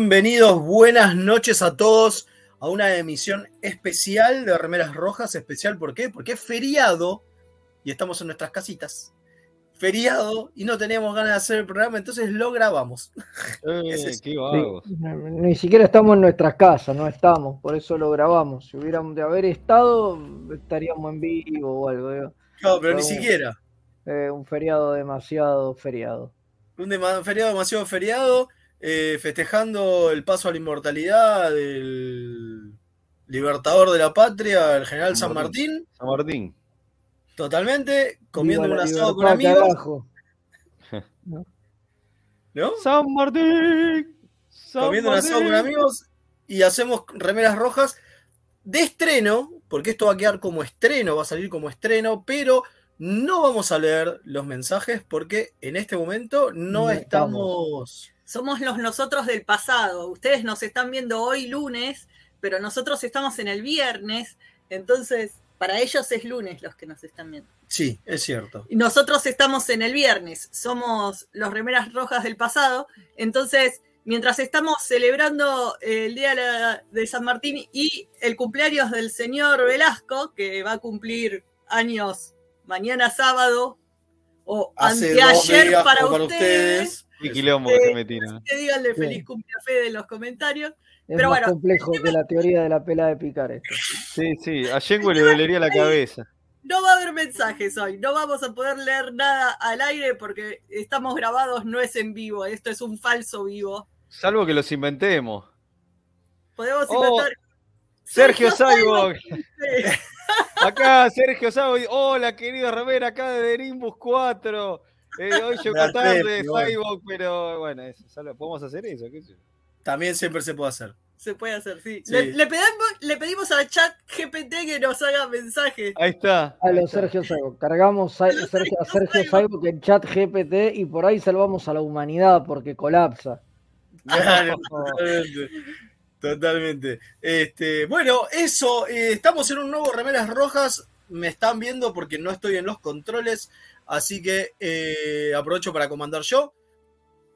Bienvenidos, buenas noches a todos a una emisión especial de Remeras Rojas. Especial, ¿por qué? Porque es feriado y estamos en nuestras casitas. Feriado y no teníamos ganas de hacer el programa, entonces lo grabamos. Eh, qué Ni siquiera estamos en nuestras casas, no estamos, por eso lo grabamos. Si hubiéramos de haber estado, estaríamos en vivo o algo. No, pero, ni siquiera. Eh, un feriado demasiado feriado. Un feriado demasiado feriado eh, festejando el paso a la inmortalidad del libertador de la patria, el general San Martín. San Martín. Totalmente, comiendo un asado con amigos. ¿No? San Martín. comiendo un asado con amigos y hacemos remeras rojas de estreno, porque esto va a quedar como estreno, va a salir como estreno, pero no vamos a leer los mensajes porque en este momento no, estamos somos los nosotros del pasado. Ustedes nos están viendo hoy lunes, pero nosotros estamos en el viernes, entonces para ellos es lunes los que nos están viendo. Sí, es cierto. Y nosotros estamos en el viernes, somos los remeras rojas del pasado, entonces mientras estamos celebrando el Día de San Martín y el cumpleaños del señor Velasco, que va a cumplir años mañana sábado o anteayer para, ustedes Qué quilombo que se me tira. díganle feliz cumpleaños Fede en los comentarios. Es Pero más complejo que la teoría de la pela de picar esto. Sí, sí, a Yengo le dolería la cabeza. No va a haber mensajes hoy, no vamos a poder leer nada al aire porque estamos grabados, no es en vivo, esto es un falso vivo. Salvo que los inventemos. Podemos oh, inventar. Sergio Cyborg. acá, Sergio Cyborg. Hola, querido Rivera, acá de Nimbus 4. Eh, hoy llegó tarde, Cyborg, pero bueno, eso, podemos hacer eso. ¿qué También siempre se puede hacer. Se puede hacer, sí. Le, pedimos, le pedimos a chat GPT que nos haga mensajes. Ahí está. A los Sergio Cyborg. Cargamos a Sergio, a Sergio Cyborg en chat GPT y por ahí salvamos a la humanidad porque colapsa. totalmente. Totalmente. Este, bueno, eso. Eh, estamos en un nuevo Remeras Rojas. Me están viendo porque no estoy en los controles. Así que eh, aprovecho para comandar yo.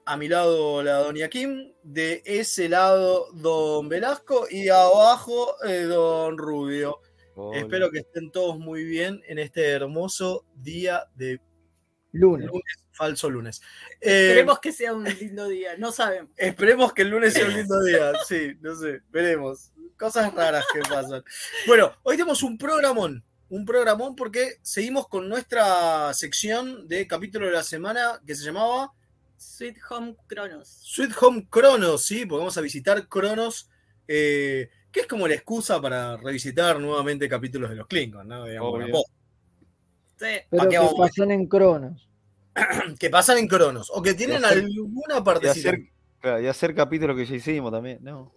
A mi lado la doña Kim, de ese lado don Velasco y abajo eh, don Rubio. Espero que estén todos muy bien en este hermoso día de lunes. falso lunes. Eh, esperemos que sea un lindo día, no sabemos. Esperemos que el lunes sea un lindo día, sí, no sé, veremos. Cosas raras que pasan. Bueno, hoy tenemos un programón un programón porque seguimos con nuestra sección de capítulo de la semana que se llamaba Sweet Home Cronos. Sweet Home Cronos, sí, porque vamos a visitar Cronos, eh, que es como la excusa para revisitar nuevamente capítulos de los Klingons, ¿no? sí. Pero que pasan en Cronos. que pasan en Cronos, o que tienen alguna parte. Y hacer, capítulos que ya hicimos también, ¿no?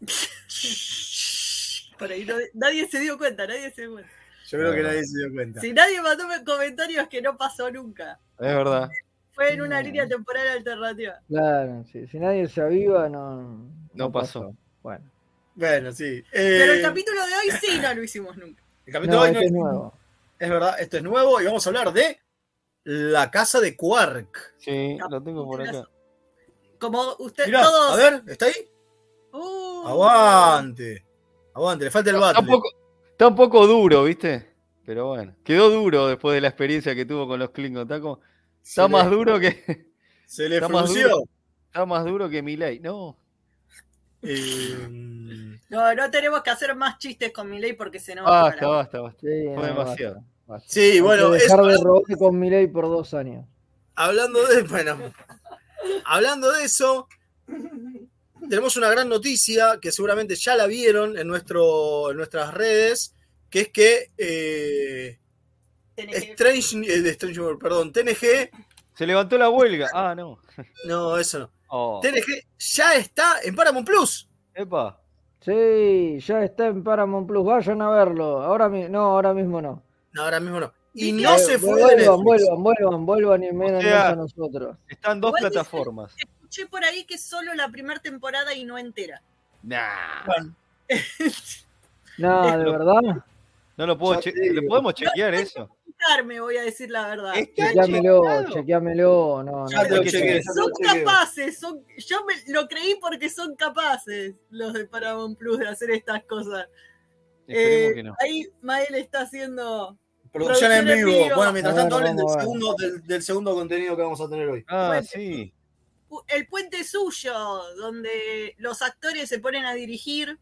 Por ahí nadie se dio cuenta, nadie se dio cuenta. Yo creo que nadie se dio cuenta. Si nadie mandó comentarios que no pasó nunca. Es verdad. Fue en una línea temporal alternativa. Claro, sí. si nadie se aviva, no, no, pasó. Bueno. Bueno, sí. Pero el eh, capítulo de hoy sí no lo hicimos nunca. El capítulo de hoy no es nuevo. Es verdad, esto es nuevo y vamos a hablar de la casa de Quark. Sí, lo tengo por acá. Como usted todos. A ver, ¿está ahí? Uh. Aguante. Aguante, le falta el bate. Tampoco, Está un poco duro, ¿viste? Pero bueno, quedó duro después de la experiencia que tuvo con los Klingons. Está, más duro que. Se le está más duro, está más duro que Miley, no. Eh, No, no tenemos que hacer más chistes con mi ley porque se nos va Basta, basta, basta. Sí, Fue demasiado. Sí, bueno. Dejar de robar con mi ley por dos años. Hablando de. Bueno. hablando de eso. Tenemos una gran noticia que seguramente ya la vieron en, nuestro, en nuestras redes, que es que eh, Strange, eh, Strange World, perdón, TNG. Se levantó la huelga. Ah, no. No, eso no. Oh. TNG ya está en Paramount Plus. Epa. Sí, ya está en Paramount Plus. Vayan a verlo. Ahora no, ahora mismo no. No, ahora mismo no. Y no se fue vuelvan, vuelvan, vuelvan, vuelvan y menos a nosotros. Están dos plataformas. Escuché por ahí que solo la primera temporada y no entera. Nah. no, de verdad. No lo puedo ¿Le podemos chequear eso? me voy a decir la verdad. Chequeamelo, chequeamelo. No, no, son capaces, son, yo me, lo creí porque son capaces los de Paramount Plus de hacer estas cosas. Eh, ahí Mael está haciendo producción, en, vivo. Bueno, mientras tanto hablen del segundo, del, segundo contenido que vamos a tener hoy. Ah, sí. El puente suyo, donde los actores se ponen a dirigir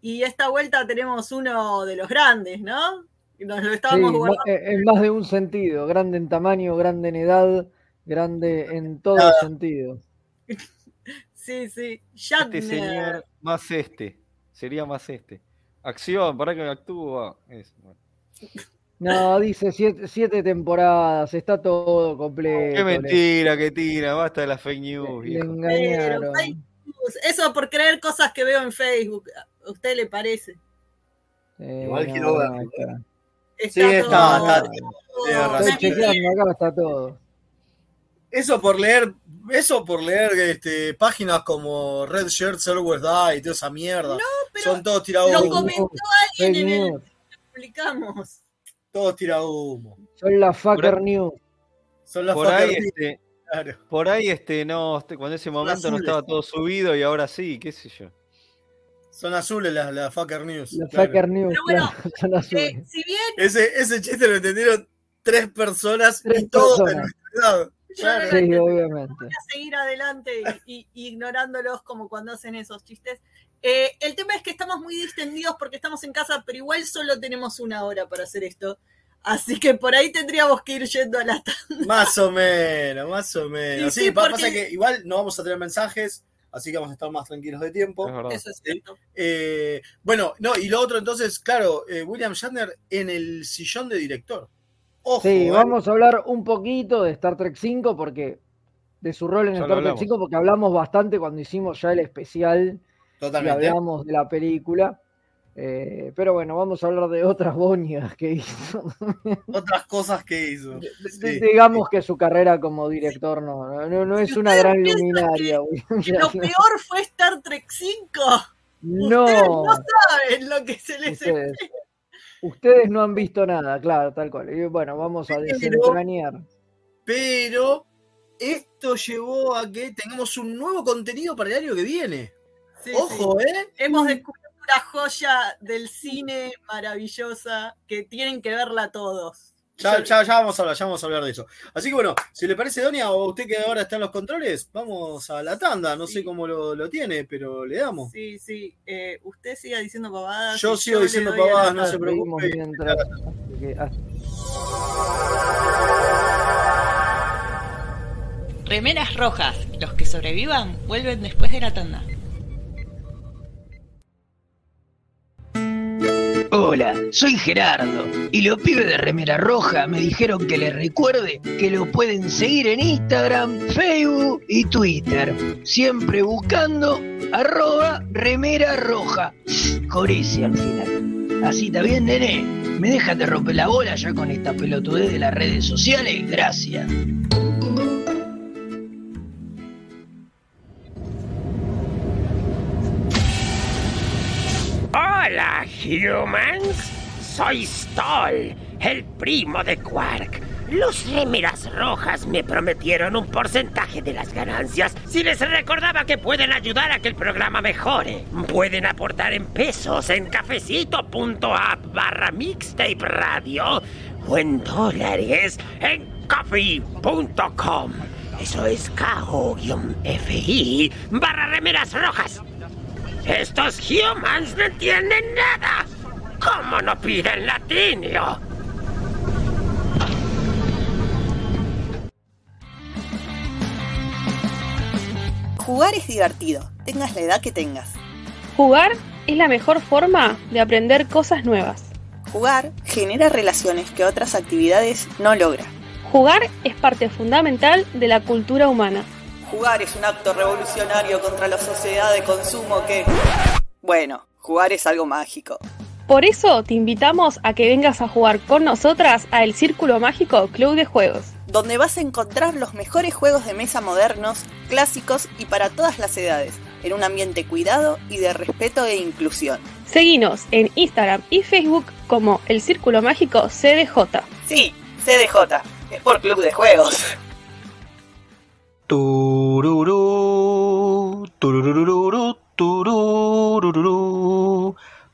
y esta vuelta tenemos uno de los grandes, ¿no? Nos lo estábamos sí, En más de un sentido, grande en tamaño, grande en edad, grande en todo sentido. Sí, sí. Este señor más este, sería más este. Acción, para que actúa. No, dice siete, temporadas, está todo completo. Qué mentira que tira, basta de las fake news. Eso por creer cosas que veo en Facebook. ¿A usted le parece? Eh, Igual quiero ver. sí, está, Estoy chequeando acá, está todo. Eso por leer, eso por leer este, páginas como Red Shirts Always Die y toda esa mierda. Son todos tirados Lo comentó alguien en el que publicamos. Todos tirados humo. Son las fucker news. Son las por ahí, este, Por ahí, este, no, este, cuando ese momento no estaba todo subido y ahora sí, qué sé yo. Son azules las, las Fucker News. Las Fucker News. Pero bueno, son azules. Eh, si bien... ese, ese chiste lo entendieron tres personas y todos en lado. Claro. Sí, obviamente. Voy a seguir adelante y, ignorándolos como cuando hacen esos chistes. Eh, el tema es que estamos muy distendidos porque estamos en casa, pero igual solo tenemos una hora para hacer esto. Así que por ahí tendríamos que ir yendo a la tanda. Más o menos, más o menos. Sí, pasa que igual no vamos a tener mensajes así que vamos a estar más tranquilos de tiempo. Eso es cierto. Eh, bueno, no, y lo otro entonces, claro, eh, William Shatner en el sillón de director. Ojo, sí, eh. vamos a hablar un poquito de Star Trek 5 porque de su rol en Star Trek 5 porque hablamos bastante cuando hicimos ya el especial Totalmente. y hablamos de la película. Eh, pero bueno, vamos a hablar de otras boñas que hizo. Otras cosas que hizo. Digamos que su carrera como director no, no, es una gran luminaria. lo peor fue Star Trek 5. No. Ustedes no saben lo que se les ustedes, ustedes no han visto nada, claro, tal cual. Y bueno, vamos a desentrañar. Pero esto llevó a que tengamos un nuevo contenido para el año que viene. Ojo, ¿eh? Hemos descubierto una joya del cine maravillosa que tienen que verla todos. Ya, ya, vamos a hablar, ya vamos a hablar de eso. Así que bueno, si le parece, Donia, o usted que ahora está en los controles, vamos a la tanda. No sé cómo lo, tiene, pero le damos. Sí, sí. Eh, usted siga diciendo pavadas. Yo sigo diciendo pavadas, no se preocupe. Remeras rojas. Los que sobrevivan vuelven después de la tanda. Hola, soy Gerardo y los pibes de Remera Roja me dijeron que les recuerde que lo pueden seguir en Instagram, Facebook y Twitter, siempre buscando arroba Remera Roja, con al final. Así está bien, nene. ¿Me dejas de romper la bola ya con esta pelotudez de las redes sociales? Gracias. Hola, humans. Soy Stoll, el primo de Quark. Los remeras rojas me prometieron un porcentaje de las ganancias si les recordaba que pueden ayudar a que el programa mejore. Pueden aportar en pesos en cafecito.app barra mixtape radio o en dólares en coffee.com. Eso es K-O-F-I barra remeras rojas. Estos humans no entienden nada. ¿Cómo no piden latinio? Jugar es divertido, tengas la edad que tengas. Jugar es la mejor forma de aprender cosas nuevas. Jugar genera relaciones que otras actividades no logran. Jugar es parte fundamental de la cultura humana. Jugar es un acto revolucionario contra la sociedad de consumo que... Bueno, jugar es algo mágico. Por eso te invitamos a que vengas a jugar con nosotras a El Círculo Mágico Club de Juegos. Donde vas a encontrar los mejores juegos de mesa modernos, clásicos y para todas las edades, en un ambiente cuidado y de respeto e inclusión. Seguinos en Instagram y Facebook como El Círculo Mágico CDJ. Sí, CDJ, es por Club de Juegos. Tururú, turururú, turururú.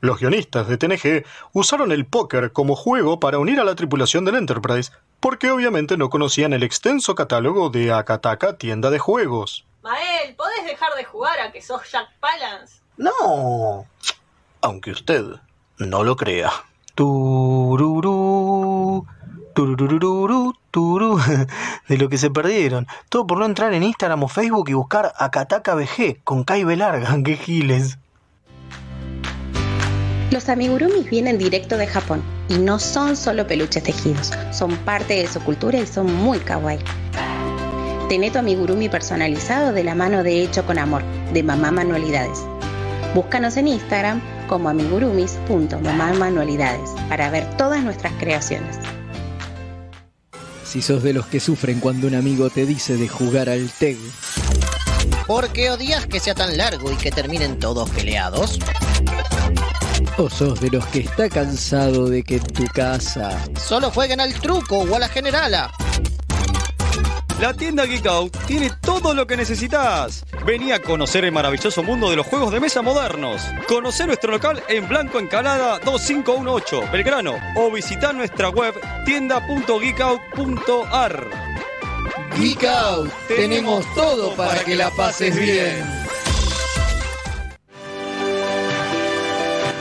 Los guionistas de TNG usaron el póker como juego para unir a la tripulación del Enterprise, porque obviamente no conocían el extenso catálogo de Akataka Tienda de Juegos. Mael, ¿podés dejar de jugar a que sos Jack Palance? No, aunque usted no lo crea. Tururú, turururú, turú, de lo que se perdieron. Todo por no entrar en Instagram o Facebook y buscar Akataka BG con Kai Larga, qué giles. Los amigurumis vienen directo de Japón y no son solo peluches tejidos, son parte de su cultura y son muy kawaii. Tené tu amigurumi personalizado de la mano de Hecho con Amor, de Mamá Manualidades. Búscanos en Instagram como amigurumis.mamamanualidades para ver todas nuestras creaciones. Si sos de los que sufren cuando un amigo te dice de jugar al TEG. ¿Por qué odias que sea tan largo y que terminen todos peleados? ¿O sos de los que está cansado de que en tu casa solo jueguen al truco o a la generala? La tienda Geek Out tiene todo lo que necesitas. Vení a conocer el maravilloso mundo de los juegos de mesa modernos. Conocer nuestro local en Blanco Encalada 2518, Belgrano. O visitar nuestra web tienda.geekout.ar. Geek Out, tenemos todo para que la pases bien.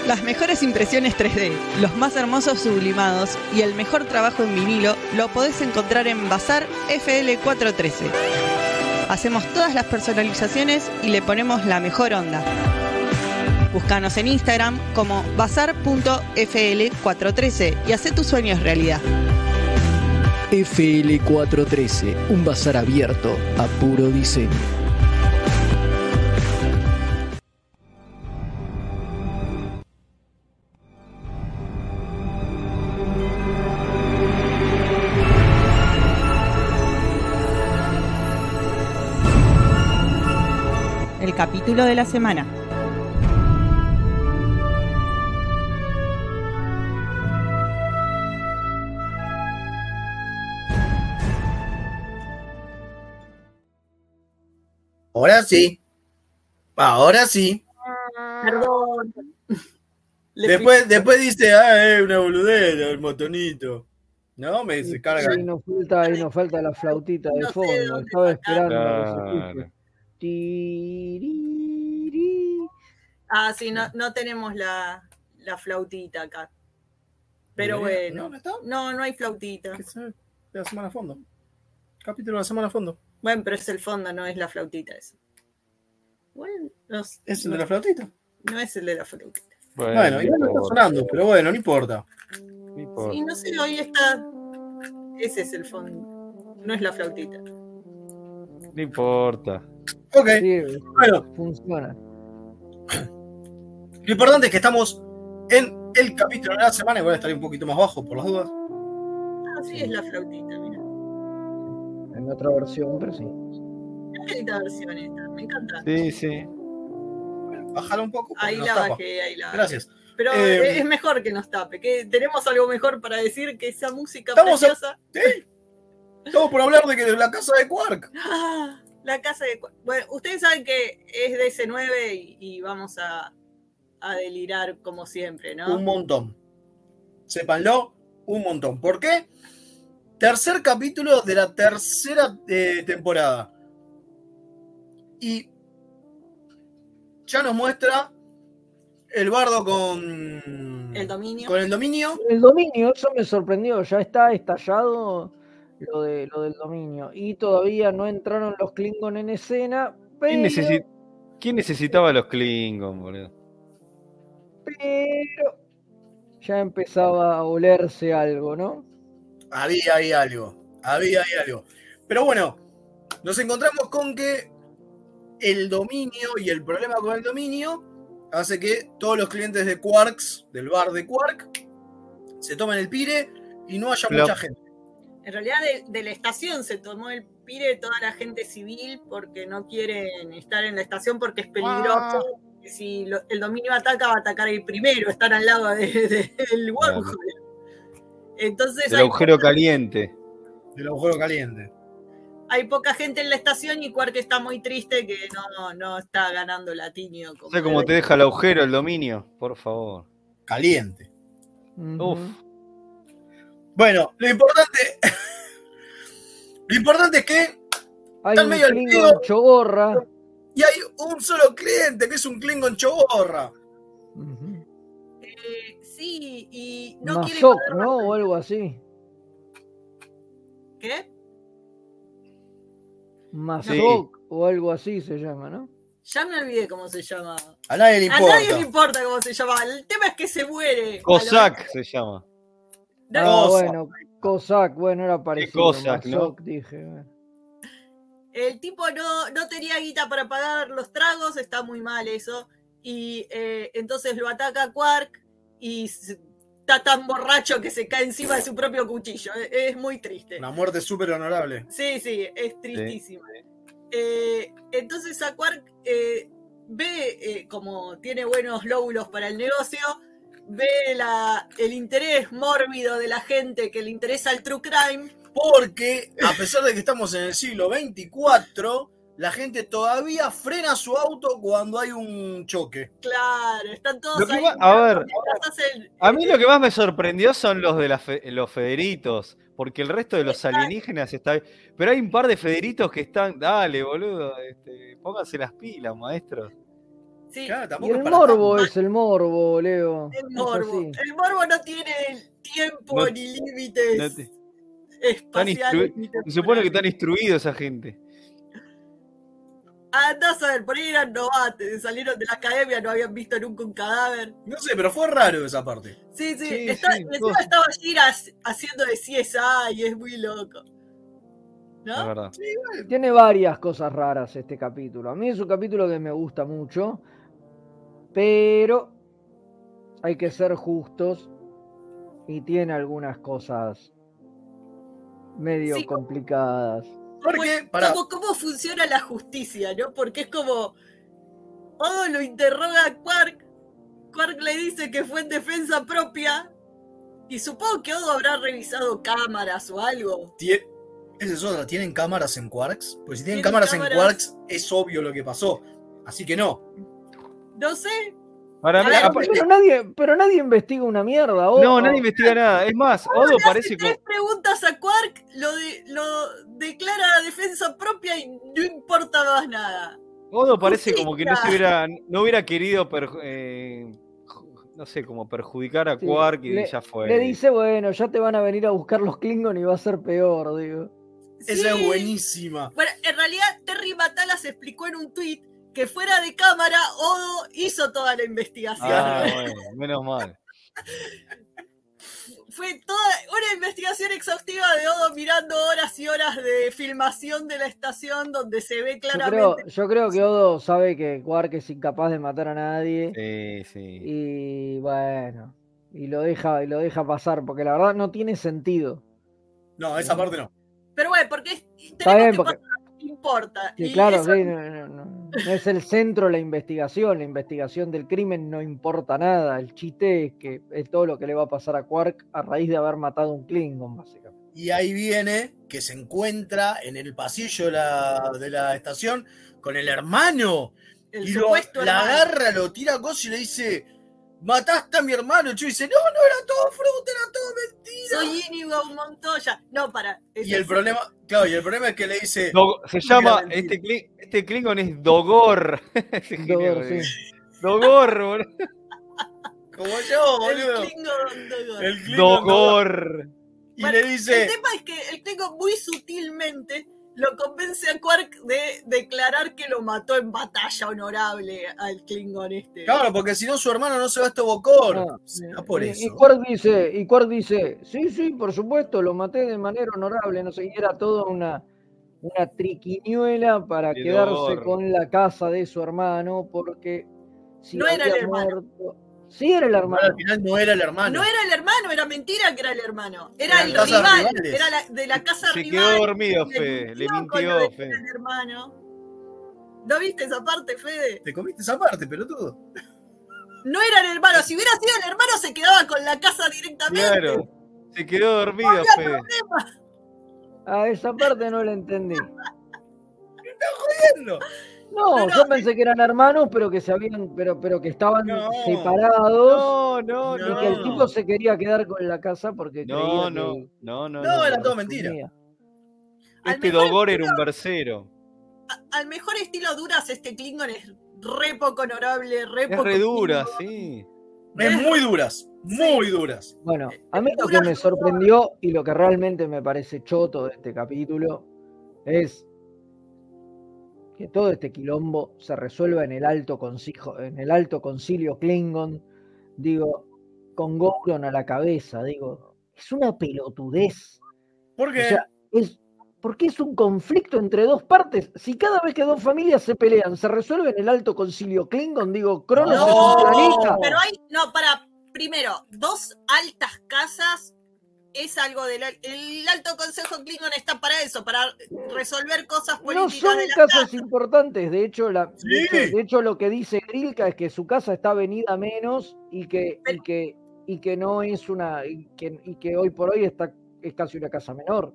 Las mejores impresiones 3D, los más hermosos sublimados y el mejor trabajo en vinilo lo podés encontrar en Bazar FL413. Hacemos todas las personalizaciones y le ponemos la mejor onda. Búscanos en Instagram como bazar.fl413 y haz tus sueños realidad. FL413, un bazar abierto a puro diseño. El capítulo de la semana. Ahora sí. Ahora sí. Perdón. Después, después dice, ah, es una boludera, el motonito. No, me se carga. Ahí nos falta, ahí nos falta la flautita de fondo. Estaba esperando. Claro. Ah, sí, no, no tenemos la, la flautita acá. Pero Debería- bueno. ¿No, no está? No, no hay flautita. ¿Qué la semana a fondo. Capítulo de la semana a fondo. Bueno, pero es el fondo, no es la flautita eso. Bueno, no, ¿Es el no- de la flautita? no es el de la flautita. Bueno, igual no está sonando, pero bueno, no importa. no importa. Sí, no sé, hoy está. Ese es el fondo. No es la flautita. No importa. Ok, Sí, bueno, funciona. lo importante es que estamos en el capítulo de la semana. Igual estaría un poquito más bajo por las dudas. Ah, sí, es la flautita, mira. En otra versión, pero sí. Qué linda versión esta, me encanta. Sí, sí. Bueno, bájala un poco. Ahí la tapa. bajé, ahí la bajé. Gracias. Pero Eh, es mejor que nos tape, que tenemos algo mejor para decir que esa música Estamos a- preciosa. Sí. Estamos por hablar de que de la casa de Quark. Ah, la casa de. Cu- Bueno, ustedes saben que es de S9 y, y vamos a, a delirar como siempre, ¿no? Un montón. Sépanlo, un montón. ¿Por qué? Tercer capítulo de la tercera eh, temporada. Y ya nos muestra El bardo con. El dominio. Con el dominio. El dominio, eso me sorprendió. Ya está estallado lo, de, lo del dominio. Y todavía no entraron los Klingon en escena. ¿Quién, Pero, necesi- quién necesitaba los Klingon, boludo? Pero ya empezaba a olerse algo, ¿no? Había ahí algo. Había ahí algo. Pero bueno, nos encontramos con que el dominio y el problema con el dominio hace que todos los clientes de Quarks, del bar de Quark, se tomen el pire y no haya mucha gente. En realidad de, de la estación se tomó el pire toda la gente civil porque no quieren estar en la estación porque es peligroso. que Si lo- el dominio ataca, va a atacar el primero, están al lado de- de- del wormhole. Entonces El hay, agujero caliente. Del agujero caliente. hay poca gente en la estación y Quark está muy triste que no, no está ganando latinio. como ¿Sabes cómo te deja el agujero, el dominio? Por favor. Caliente. Uf. Bueno, lo importante. lo importante es que Hay Está un medio al chogorra. Y hay un solo cliente que es un Klingon chogorra. Eh, sí, y no quiere pagar- ¿no? O algo así. ¿Qué? Mazok o algo así se llama, ¿no? Ya me olvidé cómo se llama. A nadie le A importa. nadie le importa cómo se llama. El tema es que se muere. Cossack se llama. No, Ah, bueno, Cossack, bueno, era parecido. Cossack, ¿no? Mazok, dije. bueno. El tipo no, no tenía guita para pagar los tragos, está muy mal eso. Y eh, entonces lo ataca Quark y está tan borracho que se cae encima de su propio cuchillo. Es, es muy triste. Una muerte súper honorable. Sí, sí, es tristísimo. Eh, entonces a Quark eh, ve, eh, como tiene buenos lóbulos para el negocio, ve la, el interés mórbido de la gente que le interesa el true crime. Porque, a pesar de que estamos en el siglo 24, la gente todavía frena su auto cuando hay un choque. Claro, están todos ahí. va- a ver, A mí lo que más me sorprendió son los de la fe- los Federitos, porque el resto de los alienígenas está bien. Pero hay un par de Federitos que están. Dale, boludo, este, pónganse las pilas, maestros. Sí, Claro, Y tampoco el morbo es el morbo, Leo. el morbo. El morbo no tiene tiempo No- ni límites no espaciales. Se supone que están instruidos esa gente. Andás a ver, por ahí eran novates, salieron de la academia, no habían visto nunca un cadáver. No sé, pero fue raro esa parte. Sí, sí, Sí, está- sí, encima todo. estaba Gira haciendo de CSI y es muy loco. ¿No? Tiene varias cosas raras este capítulo. A mí es un capítulo que me gusta mucho, pero hay que ser justos y tiene algunas cosas medio Sí. complicadas. Porque, como cómo funciona la justicia, ¿no? Porque es como. Odo lo interroga a Quark. Quark le dice que fue en defensa propia. Y supongo que Odo habrá revisado cámaras o algo. tie- esa es otra. ¿Tienen cámaras en Quarks? Pues si tienen Tienen cámaras, en cámaras. Quarks, es obvio lo que pasó. Así que no. No sé. Pero- nadie, pero nadie investiga una mierda. no, nadie investiga nada. Es más, Odo parece como. tres preguntas a Quark, lo, de- lo declara defensa propia y no importa más nada. Odo parece como que no se hubiera, no hubiera querido perju- eh, no sé, como perjudicar a Sí, Quark y le- ya fue. Le dice, bueno, ya te van a venir a buscar los Klingon y va a ser peor, digo. Esa es buenísima. Bueno, en realidad Terry Matalas explicó en un tuit que fuera de cámara Odo hizo toda la investigación. Ah, bueno, menos mal. Fue toda una investigación exhaustiva de Odo mirando horas y horas de filmación de la estación donde se ve Yo creo, claramente. yo creo que Odo sabe que Quark es incapaz de matar a nadie. Sí, sí. Y bueno, y lo deja, y lo deja pasar, porque la verdad no tiene sentido. No, esa parte no. Pero bueno, porque es- Está tenemos bien, que porque pasar, importa. sí, Y claro, eso- sí, no, no- no- no es el centro de la investigación, la investigación del crimen no importa nada. El chiste es que es todo lo que le va a pasar a Quark a raíz de haber matado a un Klingon, básicamente. Y ahí viene que se encuentra en el pasillo de la, de la estación con el hermano. el y lo, la hermano. agarra, lo tira a cosas y le dice: Mataste a mi hermano. Y yo dice: No, no era todo fruta, era todo mentira. Soy Íñigo Montoya. No, para. Y el problema, claro, y el problema es que le dice: se "¿Cómo que llama, era mentira?". este, este Klingon es Dogor. Dogor, sí. Dogor, boludo. Como yo, boludo. El Klingon Dogor. El Klingon Dogor. Y Bueno, le dice, El tema es que el Klingon muy sutilmente lo convence a Quark de declarar que lo mató en batalla honorable al Klingon este. claro, porque si no su hermano no se va a este bocor. No, Será por y, eso. y Quark dice, y Quark dice, sí, sí, por supuesto, lo maté de manera honorable, no sé, y era toda una, una triquiñuela para quedarse con la casa de su hermano, porque si No era había el hermano. muerto- Sí era el Pero hermano. al final no era el hermano. No era el hermano, era mentira que era el hermano. Era Eran el rival, rivales. era la- de la casa Se rival. quedó dormido, Fede. Le mintió que Fede. el hermano. ¿No viste esa parte, Fede? Te comiste esa parte, pelotudo. No era el hermano. Si hubiera sido el hermano, se quedaba con la casa directamente. Claro. Se quedó dormido, No Fede. problema. A esa parte no la entendí. No, No, No, no, yo pensé que eran hermanos, pero que se habían, pero, pero que estaban No. separados No, no, y no. que el tipo se quería quedar con la casa porque No, creía no, que no, no. No, era no. todo mentira. tenía. Este Dogor era un versero. Al mejor estilo Duras, este Klingon es re poco honorable, re Es poco. re dura, sí. Es muy duras, muy duras. Bueno, a mí lo que me sorprendió y lo que realmente me parece choto de este capítulo es que todo este quilombo se resuelva en el alto concilio, en el alto concilio Klingon, digo, con Gouron a la cabeza, digo, es una pelotudez. ¿Por O qué? sea, es porque es un conflicto entre dos partes. Si cada vez que dos familias se pelean se resuelve en el alto concilio Klingon, digo, Cronos es No, un planeta. Pero hay, no, para, primero, dos altas casas es algo del el alto consejo Klingon está para eso, para resolver cosas No políticas son de la casas importantes, de hecho, la, de, hecho, de hecho, lo que dice Grilka es que su casa está venida menos y que, y que, y que no es una, y que, y que hoy por hoy está, es casi una casa menor.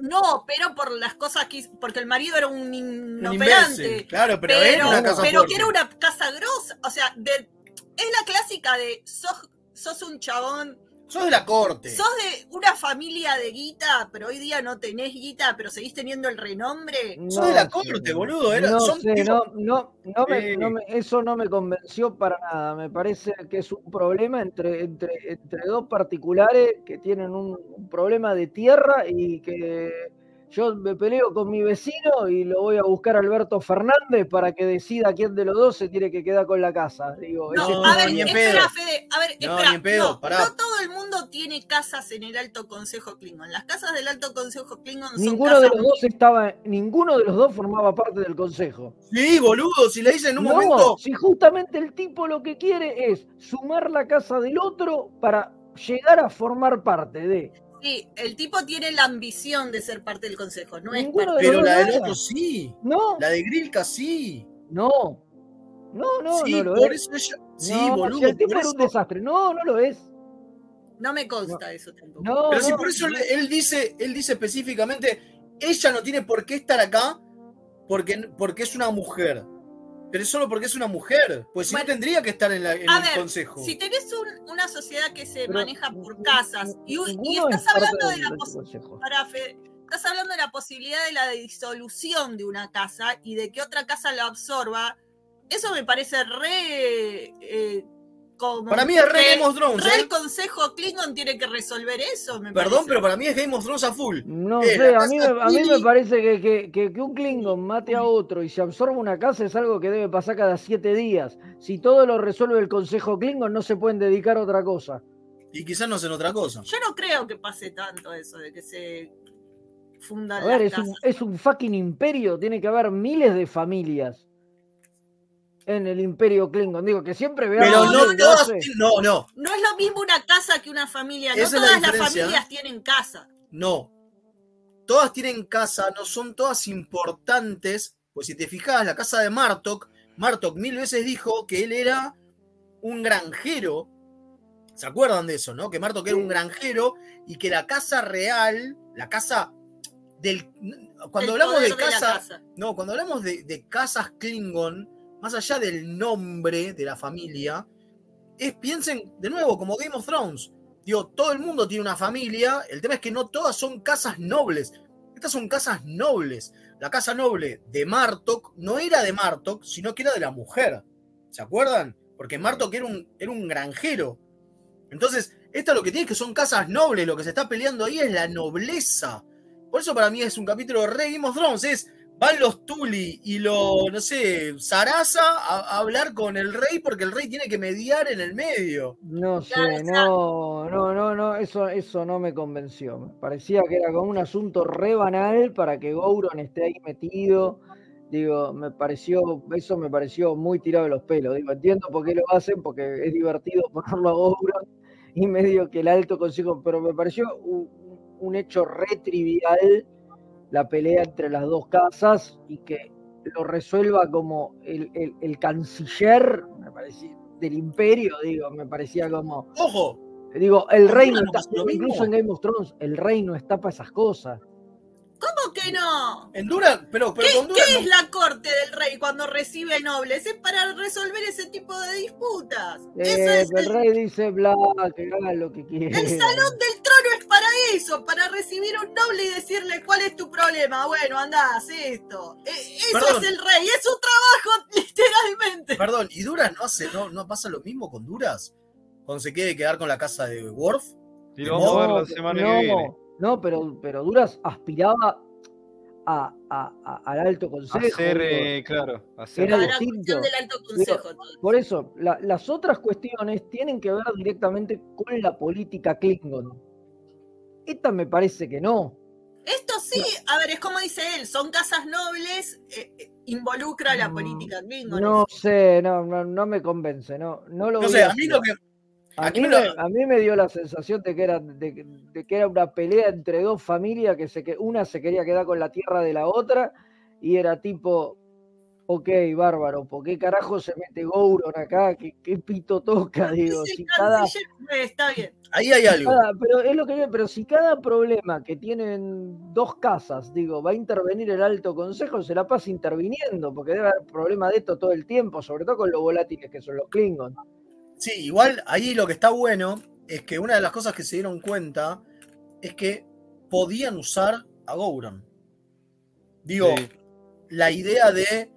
No, pero por las cosas que hizo- porque el marido era un inoperante. imbécil. Claro, pero, pero, era una casa pero fuerte. que era una casa grosa. O sea, de- es la clásica de sos, sos un chabón, Sos de la corte. sos de una familia de guita, pero hoy día no tenés guita, pero seguís teniendo el renombre. Sos de la No corte, boludo. Era, no son sé, tipo- no, no, no me- no eso no me convenció para nada. Me parece que es un problema entre, entre, entre dos particulares que tienen un, un problema de tierra y que yo me peleo con mi vecino y lo voy a buscar a Alberto Fernández para que decida quién de los dos se tiene que quedar con la casa. Digo, No, ese No, a ver, espera, pedo. Fede, a ver, No, espera. pedo, no, pará. no todo el mundo tiene casas en el Alto Consejo Klingon. Las casas del Alto Consejo Klingon son ninguno de los dos estaba, ninguno de los dos formaba parte del consejo. Sí, boludo. Si le dicen en un no, momento. si justamente el tipo lo que quiere es sumar la casa del otro para llegar a formar parte de. Sí, el tipo tiene la ambición de ser parte del consejo, no es parte- Pero la del otro sí. No, La de Grilka sí. no, no, no, sí, no lo por es. eso ella. Sí, No, si boludo. el tipo por era un desastre. No, no lo es. No me consta eso tampoco. No, Pero si por eso él dice, él dice específicamente, ella no tiene por qué estar acá porque, porque es una mujer. Pero es solo porque es una mujer. Pues si Bueno, no tendría que estar en, la- en A el ver, consejo. si tenés un- una sociedad que se Pero maneja por casas y, estás es hablando de la del pos- consejo. para Fe- estás hablando de la posibilidad de la disolución de una casa y de que otra casa la absorba, eso me parece re eh, como Para mí es re Game of Thrones, re ¿eh? el consejo Klingon tiene que resolver eso, me Perdón, parece. pero para mí es Game of Thrones a full. No Eh, sé, a mí, me, casa a mí me Tilly- parece que, que- que- que un Klingon mate a otro y se absorba una casa es algo que debe pasar cada siete días. Si todo lo resuelve el Consejo Klingon, no se pueden dedicar a otra cosa. Y quizás no hacen otra cosa. Yo no creo que pase tanto eso de que se fundan A ver, las es un, casas. es un fucking imperio, tiene que haber miles de familias en el imperio Klingon. Digo, que siempre veamos Pero no. 12. No, no, No es lo mismo una casa que una familia. No Esa es la todas las diferencia. familias tienen casa. no. Todas tienen casa, no son todas importantes. Pues si te fijas, la casa de Martok, Martok mil veces dijo que él era un granjero. ¿Se acuerdan de eso, no? Que Martok era un granjero y que la casa real, la casa del. Cuando El hablamos de casa, casa. No, cuando hablamos de, de casas Klingon, más allá del nombre de la familia, es, piensen de nuevo, como Game of Thrones. Digo, todo el mundo tiene una familia, el tema es que no todas son casas nobles. Estas son casas nobles. La casa noble de Martok no era de Martok, sino que era de la mujer. ¿Se acuerdan? Porque Martok era un, era un granjero. Entonces, esto lo que tiene es que son casas nobles, lo que se está peleando ahí es la nobleza. Por eso para mí es un capítulo de Game of Thrones, es van los Tully y los, no sé, Sarasa a, a hablar con el rey porque el rey tiene que mediar en el medio. No sé, no, no, no, no, eso, eso no me convenció. Me parecía que era como un asunto re banal para que Gouron esté ahí metido. Digo, me pareció, eso me pareció muy tirado de los pelos. Digo, entiendo por qué lo hacen, porque es divertido ponerlo a Gouron y medio que el alto consejo, pero me pareció un, un hecho re trivial la pelea entre las dos casas y que lo resuelva como el, el, el canciller me parecía, del imperio, digo, me parecía como. ¡Ojo! Digo, el ¿Por rey qué no no está, incluso en Game of Thrones, el rey no está para esas cosas. ¿Cómo que no? En Dura, pero, pero ¿Qué, con Dura qué no- es la corte del rey cuando recibe nobles? Es para resolver ese tipo de disputas. Eso Eh, es el el, rey dice bla, que haga lo que quiera. el salón del trono es para eso, para recibir un noble y decirle cuál es tu problema. Bueno, andá, haz esto. Eh, eso Perdón. es el rey, es su trabajo, literalmente. Perdón, ¿y Duras no hace, no, no pasa lo mismo con Duras? Cuando se quiere quedar con la casa de Worf. Y lo vamos a ver la semana no, que viene. No, pero, pero Duras aspiraba a, a- a- al alto consejo. Hacer, digo. eh, claro, hacer. Era Para distinto. cuestión del alto consejo. todo. por eso, la- las otras cuestiones tienen que ver directamente con la política Klingon. Esta me parece que no. Esto sí, a ver, es como dice él, son casas nobles, eh, eh, involucra la política Klingon. No sé, no, no, no me convence, no, no lo No sé, a mí lo que. A aquí mí, me me, lo- a mí me dio la sensación de que era, de, de que era una pelea entre dos familias que se, que una se quería quedar con la tierra de la otra y era tipo, ok, bárbaro, ¿por qué carajo se mete Gouron acá? ¿Qué, qué pito toca? Digo, si cada, eh, está bien. Ahí hay algo. cada- pero es lo que pero si cada problema que tienen dos casas, digo, va a intervenir el alto consejo, se la pasa interviniendo, porque debe haber problema de esto todo el tiempo, sobre todo con los volátiles que son los Klingons. Sí, igual ahí lo que está bueno es que una de las cosas que se dieron cuenta es que podían usar a Gouron. Digo, Sí. la idea de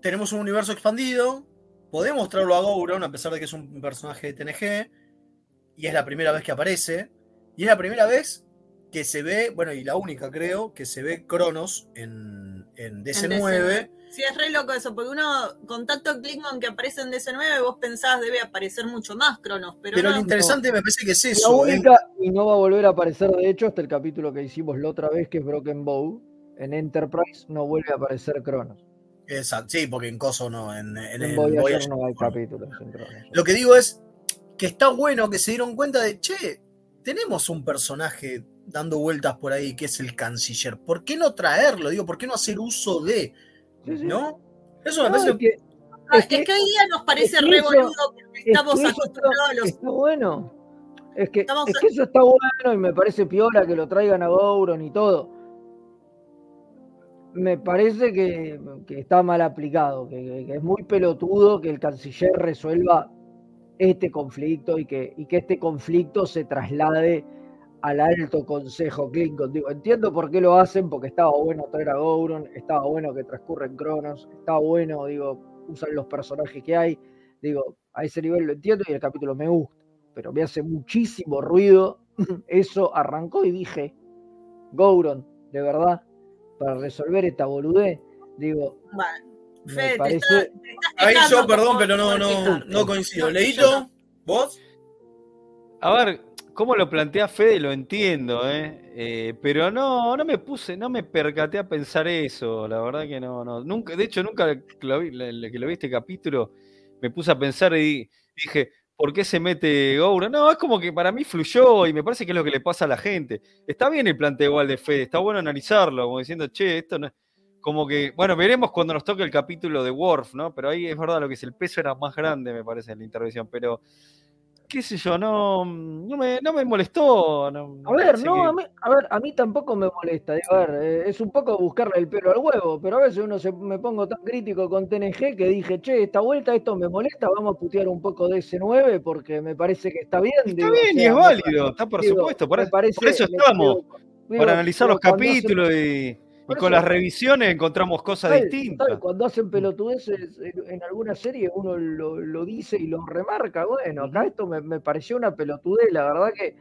tenemos un universo expandido, podemos traerlo a Gouron a pesar de que es un personaje de TNG y es la primera vez que aparece y es la primera vez que se ve, bueno, y la única creo, que se ve Cronos en, en DC9. Sí, es re loco eso, porque uno, con tanto Klingon que aparece en DC9, vos pensás debe aparecer mucho más Cronos, pero, Pero no. lo interesante me parece que es La eso. es- única, y no va a volver a aparecer, de hecho, hasta el capítulo que hicimos la otra vez, que es Broken Bow. En Enterprise no vuelve a aparecer Cronos. Exacto, sí, porque en Coso no, en, en En el Voyager Voyager no hay capítulos en Cronos. Lo que digo es que está bueno que se dieron cuenta de, che, tenemos un personaje dando vueltas por ahí que es el canciller. ¿Por qué no traerlo? Digo, ¿por qué no hacer uso de? Sí, sí. ¿No? Eso me No, parece. es que, Ah, es que- es que hoy día nos parece es que re boludo, porque es que estamos acostumbrados a está, los. está bueno. Es que, Estamos es que eso está bueno y me parece piola que lo traigan a Gouron y todo. Me parece que, que está mal aplicado, que, que- que es muy pelotudo que el canciller resuelva este conflicto y que, y que este conflicto se traslade al alto consejo Klingon. Digo, entiendo por qué lo hacen, porque estaba bueno traer a Gouron, estaba bueno que transcurren Cronos, estaba bueno, digo, usan los personajes que hay. Digo, a ese nivel lo entiendo y el capítulo me gusta, pero me hace muchísimo ruido. Eso arrancó y dije, Gouron, de verdad, para resolver esta boludez, digo, Bueno, me Fede, te parece... está- te estás Ahí yo, perdón, pero no, no, no coincido. No. ¿Vos? A ver, cómo lo plantea Fede lo entiendo, ¿eh? Eh, pero no, no me puse, no me percaté a pensar eso, la verdad que no, no. Nunca, de hecho, nunca que lo vi, que lo vi este capítulo, me puse a pensar y dije, ¿por qué se mete Goura? No, es como que para mí fluyó y me parece que es lo que le pasa a la gente. Está bien el planteo igual de Fede, está bueno analizarlo, como diciendo, che, esto no es. Como que, bueno, veremos cuando nos toque el capítulo de Worf, ¿no? Pero ahí es verdad lo que es, el peso era más grande, me parece, en la intervención, pero qué sé yo, no, no, me, no me molestó. No, A ver, no, a mí, a ver, a mí tampoco me molesta. digo, a ver, eh, es un poco buscarle el pelo al huevo, pero a veces uno se, me pongo tan crítico con TNG que dije, che, esta vuelta esto me molesta, vamos a putear un poco de ese 9 porque me parece que está bien. Está digo, o bien y es válido, está por digo, supuesto, por, me eso- parece- por eso me- estamos, digo, para analizar los capítulos y, Y con las revisiones encontramos cosas ¿Sabe- distintas. sabe? Cuando hacen pelotudeces en, en alguna serie uno lo, lo dice y lo remarca. Bueno, acá esto me, me pareció una pelotudez, la verdad que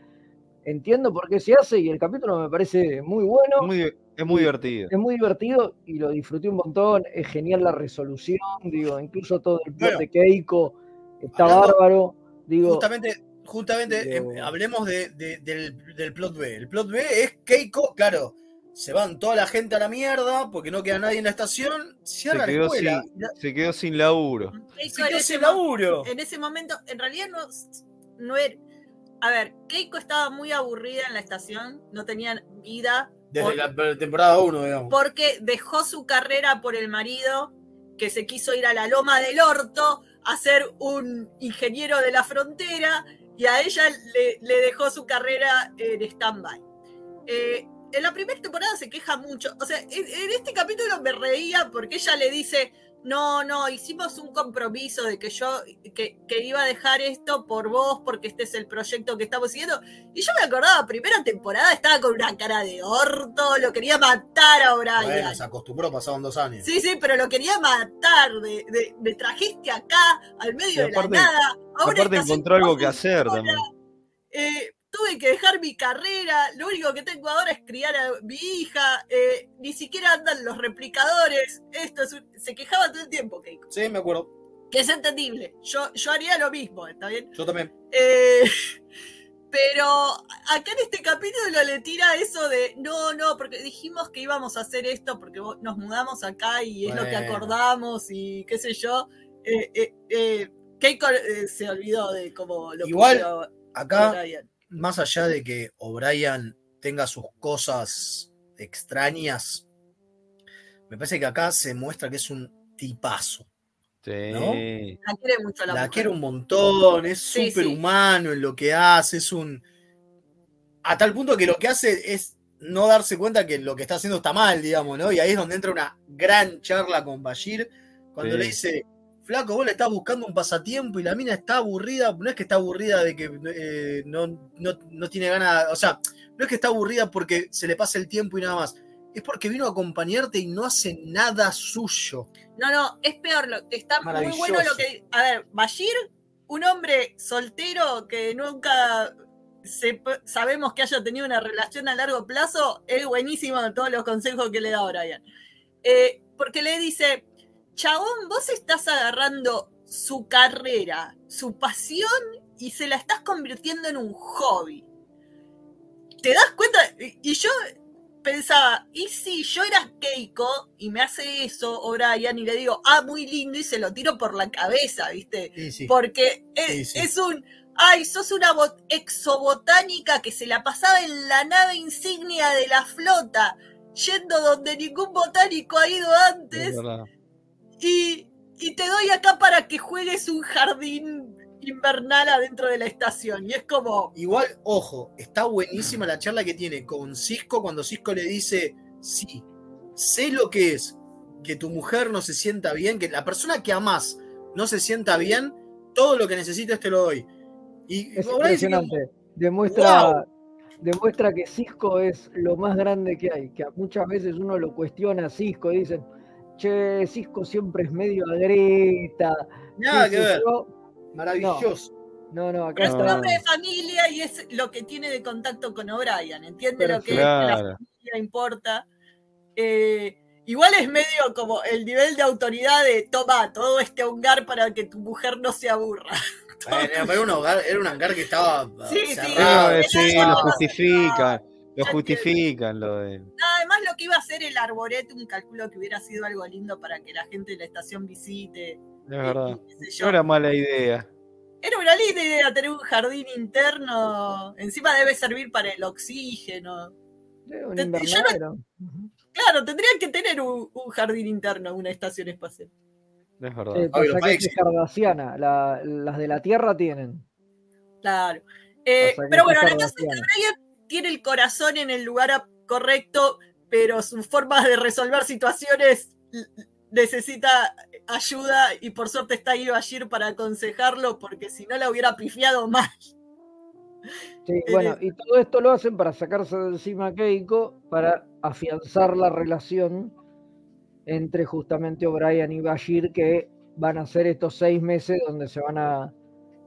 entiendo por qué se hace y el capítulo me parece muy bueno. Muy- es muy divertido. Es muy divertido y lo disfruté un montón. Es genial la resolución, digo, incluso todo el plot Bueno. de Keiko está Hablando- bárbaro. Digo, Justamente, justamente Digo- eh, hablemos de- de- del, del plot B. El plot B es Keiko, claro, se van toda la gente a la mierda porque no queda nadie en la estación, Se cierra la quedó, escuela. sin, se quedó sin laburo. Keiko Se en quedó ese sin laburo. En ese momento, en realidad no, no era. A ver, Keiko estaba muy aburrida en la estación, no tenía vida. Desde por- la temporada 1, digamos. porque dejó su carrera por el marido, que se quiso ir a la loma del orto a ser un ingeniero de la frontera, y a ella le, le dejó su carrera en stand-by. Eh, en la primera temporada se queja mucho. O sea, en, en este capítulo me reía porque ella le dice, no, no, hicimos un compromiso de que yo, que, que iba a dejar esto por vos, porque este es el proyecto que estamos siguiendo. Y yo me acordaba, primera temporada estaba con una cara de orto, lo quería matar a Brian. Bueno, se acostumbró, pasaban dos años. Sí, sí, pero lo quería matar. De, de- me trajiste acá, al medio de la nada. Ahora Aparte encontró algo que hacer también. eh, tuve que dejar mi carrera, lo único que tengo ahora es criar a mi hija, eh, ni siquiera andan los replicadores, esto es un- se quejaba todo el tiempo, Keiko. Sí, me acuerdo. Que es entendible, yo, yo haría lo mismo, ¿está bien? Yo también. Eh, pero acá en este capítulo le tira eso de, no, no, porque dijimos que íbamos a hacer esto porque nos mudamos acá y es lo que acordamos y qué sé yo. Eh, eh, Keiko se olvidó de cómo lo Igual, puso acá, Brian. Más allá de que O'Brien tenga sus cosas extrañas, me parece que acá se muestra que es un tipazo. Sí. ¿no? La quiere mucho la, La mujer. quiere un montón, es Sí, súper sí. humano en lo que hace, es un... A tal punto que lo que hace es no darse cuenta que lo que está haciendo está mal, digamos, ¿no? Y ahí es donde entra una gran charla con Bashir, cuando Sí. le dice, flaco, vos le estás buscando un pasatiempo y la mina está aburrida, no es que está aburrida de que eh, no, no, no tiene ganas, o sea, no es que está aburrida porque se le pasa el tiempo y nada más, es porque vino a acompañarte y no hace nada suyo. No, no, es peor. Lo, está muy bueno lo que. A ver, Bashir, un hombre soltero que nunca se- sabemos que haya tenido una relación a largo plazo, es buenísimo en todos los consejos que le da Brian. Eh, porque le dice: Chabón, vos estás agarrando su carrera, su pasión y se la estás convirtiendo en un hobby. ¿Te das cuenta? Y y yo pensaba, ¿y si yo era Keiko y me hace eso O'Brien y le digo, ah, muy lindo y se lo tiro por la cabeza, ¿viste? Sí, sí. Porque es, Sí, sí. es un, ay, sos una bot- exobotánica que se la pasaba en la nave insignia de la flota, yendo donde ningún botánico ha ido antes Es verdad. Y, y te doy acá para que juegues un jardín invernal adentro de la estación. Y es como, Igual, ojo, está buenísima la charla que tiene con Cisco cuando Cisco le dice, sí, sé lo que es que tu mujer no se sienta bien, que la persona que amás no se sienta bien, todo lo que necesites te lo doy. Y Es impresionante. Demuestra, "Wow". demuestra que Cisco es lo más grande que hay. Que muchas veces uno lo cuestiona a Cisco y dicen, che, Cisco siempre es medio agreta. Nada que ver. yo". Maravilloso. No, no, acá pero es un hombre de familia y es lo que tiene de contacto con O'Brien. Entiende lo que Claro. la familia importa. Eh, igual es medio como el nivel de autoridad de toma todo este hongar para que tu mujer no se aburra. Pero era un hogar, era un hangar que estaba Sí, sí. cerrado. Eh, sí, no, lo no, justifican. Lo justifican lo de. No, que iba a hacer el arboretum, calculo que hubiera sido algo lindo para que la gente de la estación visite. Es verdad. No era mala idea. Era una linda idea tener un jardín interno. Encima debe servir para el oxígeno. Un no-. Claro, tendrían que tener un, un jardín interno, una estación espacial. Es verdad. Eh, que es la- las de la Tierra tienen. Claro. Eh, pero bueno, la casa de tiene el corazón en el lugar correcto, pero sus formas de resolver situaciones necesita ayuda y por suerte está ahí Bashir para aconsejarlo, porque si no la hubiera pifiado más. Sí, bueno, y todo esto lo hacen para sacarse de encima a Keiko, para afianzar la relación entre justamente O'Brien y Bashir, que van a ser estos seis meses donde se van a,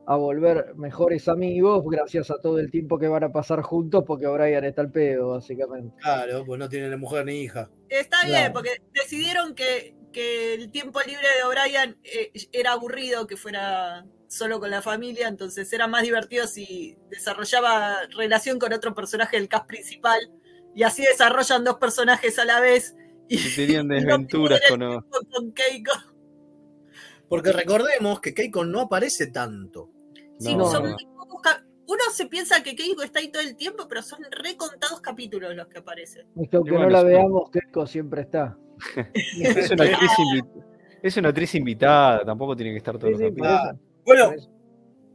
a volver mejores amigos gracias a todo el tiempo que van a pasar juntos, porque O'Brien está al pedo, básicamente. Claro, pues no tiene ni mujer ni hija. Está bien, porque decidieron que, que el tiempo libre de O'Brien eh, era aburrido que fuera solo con la familia, entonces era más divertido si desarrollaba relación con otro personaje del cast principal y así desarrollan dos personajes a la vez Y tenían desventuras con, con Keiko. Porque recordemos que Keiko no aparece tanto. Sí, No, son no. muy pocos cap- Uno se piensa que Keiko está ahí todo el tiempo, pero son recontados capítulos los que aparecen. Es que aunque bueno, no la veamos, Keiko siempre está. Es una, actriz invi- es una actriz invitada, tampoco tiene que estar todo Sí, los sí, capítulos. Bueno,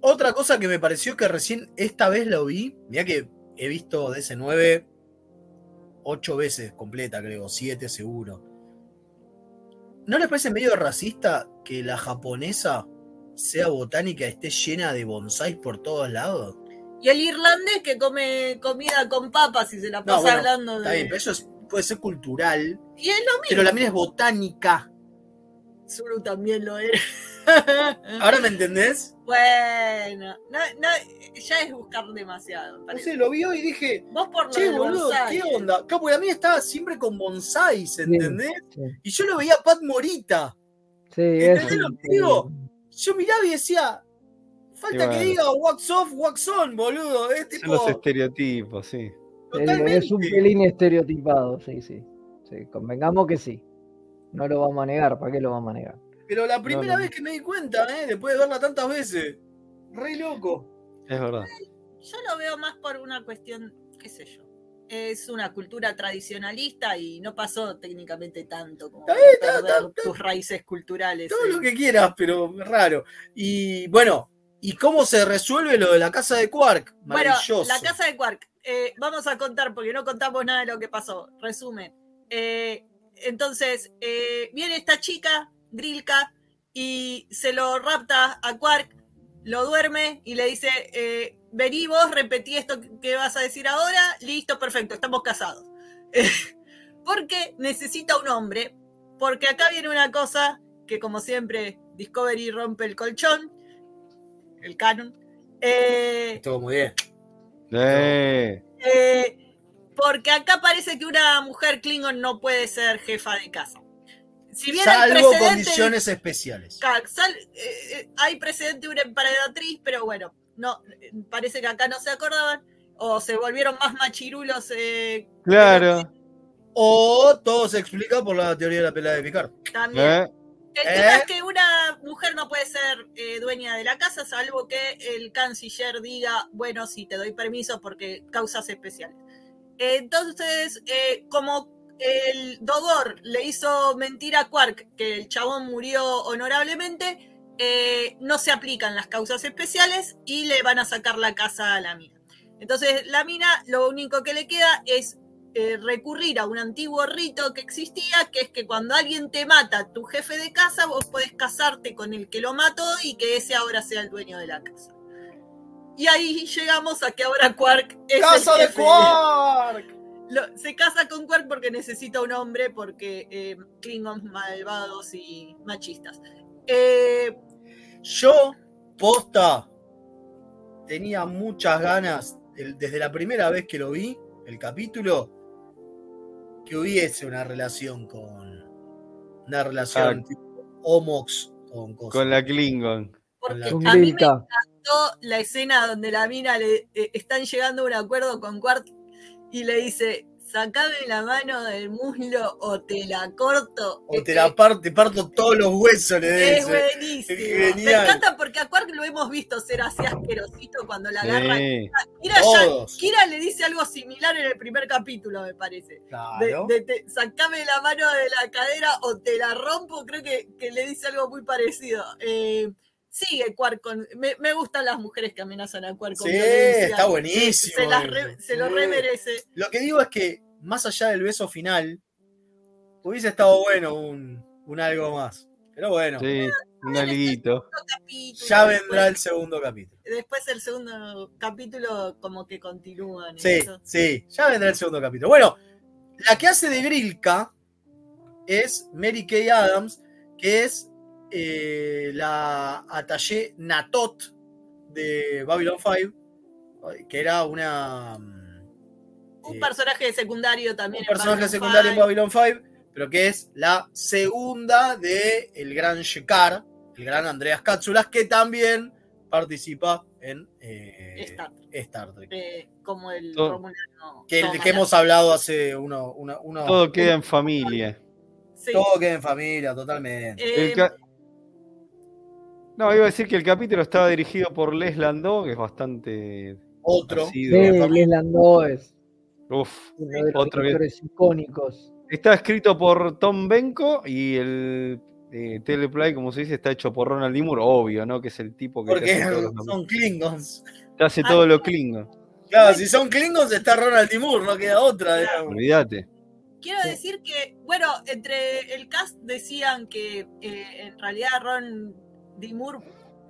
otra cosa que me pareció que recién esta vez lo vi, mira que he visto DC9 ocho veces completa, creo, siete seguro. ¿No les parece medio racista que la japonesa sea botánica esté llena de bonsáis por todos lados? Y el irlandés que come comida con papas y se la No, pasa bueno, hablando Está de. bien, pero eso es- puede ser cultural, Y es lo mismo. pero la mía es botánica. Zuru también lo era. ¿Ahora me entendés? Bueno, no, no, ya es buscar demasiado. No parece. sé, lo vio y dije, Vos por lo Che, boludo, bonsai. ¿qué onda? Capo, y a mí estaba siempre con bonsáis, ¿entendés? Sí, Y yo lo veía a Pat Morita. sí, ¿Entendés lo que digo? Yo miraba y decía, falta Y que diga wax off, wax on, boludo. Es Son tipo, los estereotipos, sí. Es- totalmente. Es un pelín estereotipado, sí, sí. Sí, convengamos que sí. No lo vamos a negar, ¿para qué lo vamos a negar? Pero la primera no. vez que me di cuenta, ¿eh? después de verla tantas veces. Re loco. Es verdad. Yo lo veo más por una cuestión, qué sé yo. Es una cultura tradicionalista y no pasó técnicamente tanto como está- está- está- tus raíces culturales. Todo eh. lo que quieras, pero raro. Y bueno, ¿y cómo se resuelve lo de la casa de Quark? Bueno, Maravilloso. la casa de Quark. eh, vamos a contar porque no contamos nada de lo que pasó. Resumen. Eh, entonces, eh, viene esta chica, Grilka, y se lo rapta a Quark, lo duerme y le dice, vení vos, repetí esto que vas a decir ahora, listo, perfecto, estamos casados. porque necesita un hombre, porque acá viene una cosa que como siempre Discovery rompe el colchón, el canon. Eh, Estuvo muy bien. Eh, eh, porque acá parece que una mujer Klingon no puede ser jefa de casa. Si bien hay Salvo precedente- condiciones especiales. Sal- eh, eh, hay precedente de una emperatriz, pero bueno, no, parece que acá no se acordaban o se volvieron más machirulos. eh, claro. O todo se explica por la teoría de la pelea de Picard. también. Eh, El ¿Eh? tema es que una mujer no puede ser eh, dueña de la casa, salvo que el canciller diga, bueno, sí, te doy permiso porque causas especiales. Entonces, eh, como el Dogor le hizo mentir a Quark que el chabón murió honorablemente, eh, no se aplican las causas especiales y le van a sacar la casa a la mina. Entonces, la mina lo único que le queda es eh, recurrir a un antiguo rito que existía, que es que cuando alguien te mata tu jefe de casa, vos podés casarte con el que lo mató y que ese ahora sea el dueño de la casa. Y ahí llegamos a que ahora Quark es ¡Casa el de. Quark! Lo- se casa con Quark porque necesita un hombre, porque eh, Klingons malvados y machistas. Eh, Yo, posta, tenía muchas ganas, desde la primera vez que lo vi, el capítulo, que hubiese una relación con. Una relación Ah. tipo Homox con cosas. con la Klingon. porque Con a mí me encantó la escena donde la mina le eh, están llegando a un acuerdo con Quark y le dice, sacame la mano del muslo o te la corto. O te la parto, te parto todos los huesos, le Es buenísimo. Es Me encanta porque a Quark lo hemos visto ser así asquerosito cuando la agarra. Sí. Kira, ya- Todos. Kira le dice algo similar en el primer capítulo, me parece. De, Claro. de sacame la mano de la cadera o te la rompo, creo que, que le dice algo muy parecido. Eh, sigue Quark con. Me, me gustan las mujeres que amenazan a Quark con Sí, violencia. está buenísimo Se, las eso. re- se lo remerece. Lo que digo es que, más allá del beso final, hubiese estado bueno un, un algo más. Pero bueno, Sí. Un alguito. Ya después- vendrá el segundo capítulo. Después el segundo capítulo como que continúan. Sí, eso. sí, ya vendrá el segundo capítulo. Bueno, la que hace de Grilka es Mary Kay Adams, que es eh, la Ataché Natot de Babylon 5, que era una Un eh, personaje secundario también. un en personaje Babylon secundario en Five. Babylon 5, pero que es la segunda de el gran Shekar, el gran Andreas Katsulas, que también participa en eh, Star Star Trek. Eh, como el Todo- Romulano. Que, hemos hablado hace uno, uno, uno- Todo queda en familia. Sí. todo queda en familia, totalmente. Eh, El No, iba a decir que el capítulo estaba dirigido por Les Landau, que es bastante. Otro. Sí, Les Landau es Uf, uno de los otro que- directores icónicos. Está escrito por Tom Benko y el eh, teleplay, como se dice, está hecho por Ronald D. Moore, obvio, ¿no? Que es el tipo que Porque hace, todos los- son Klingons. te hace todo lo Klingon. Claro, si son Klingons está Ronald Timur, no queda otra. digamos. Olvídate. Quiero decir que, bueno, entre el cast decían que eh, en realidad Ron Dimur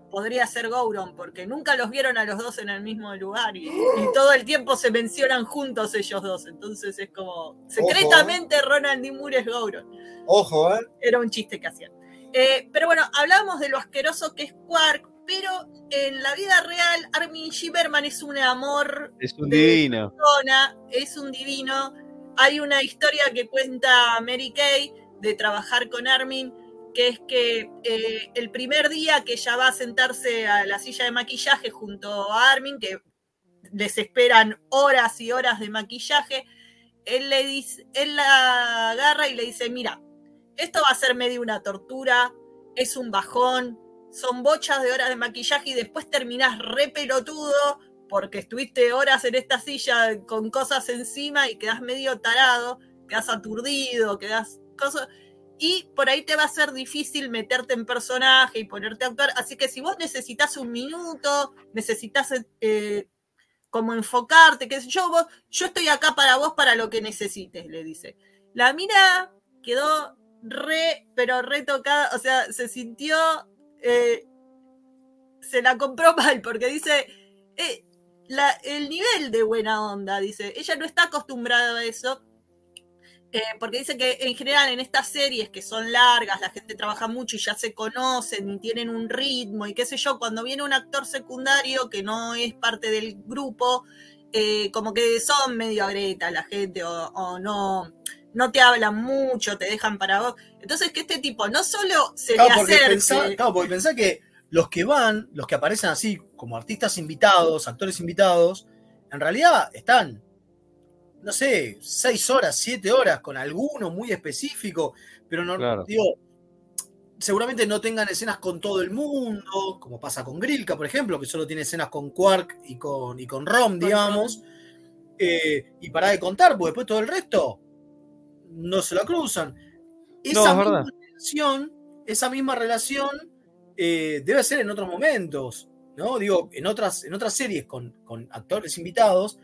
podría ser Gouron, porque nunca los vieron a los dos en el mismo lugar y, y todo el tiempo se mencionan juntos ellos dos. Entonces es como, secretamente Ronald Dimur es Gouron. Ojo, ¿eh? Era un chiste que hacían. Eh, pero bueno, hablamos de lo asqueroso que es Quark, pero en la vida real Armin Shimmerman es un amor Es un divino. persona, es un divino. Hay una historia que cuenta Mary Kay de trabajar con Armin, que es que eh, el primer día que ella va a sentarse a la silla de maquillaje junto a Armin, que les esperan horas y horas de maquillaje, él, le él la agarra y le dice, mira, esto va a ser medio una tortura, es un bajón, son bochas de horas de maquillaje y después terminás re pelotudo porque estuviste horas en esta silla con cosas encima y quedás medio tarado, quedás aturdido, quedás cosas. Y por ahí te va a ser difícil meterte en personaje y ponerte a actuar. Así que si vos necesitas un minuto, necesitas eh, como enfocarte, sé yo, vos, yo estoy acá para vos para lo que necesites, le dice. La mira quedó re, pero re tocada, o sea, se sintió, eh, se la compró mal, porque dice, eh, el nivel de buena onda, dice, ella no está acostumbrada a eso, eh, porque dice que en general en estas series que son largas, la gente trabaja mucho y ya se conocen y tienen un ritmo y qué sé yo, cuando viene un actor secundario que no es parte del grupo, eh, como que son medio agreta la gente o, o no, no te hablan mucho, te dejan para vos. Entonces que este tipo no solo se Claro, le porque acerque, pensá, claro, porque pensá que los que van, los que aparecen así como artistas invitados, actores invitados, en realidad están, no sé, seis horas, siete horas con alguno muy específico, pero no, Claro. digo, seguramente no tengan escenas con todo el mundo, como pasa con Grilka, por ejemplo, que solo tiene escenas con Quark y con, y con Rom, digamos. Eh, y para de contar, porque después todo el resto no se la cruzan. Esa No, es misma relación, esa misma relación eh, debe ser en otros momentos, ¿no? Digo, en otras, en otras series con, con actores invitados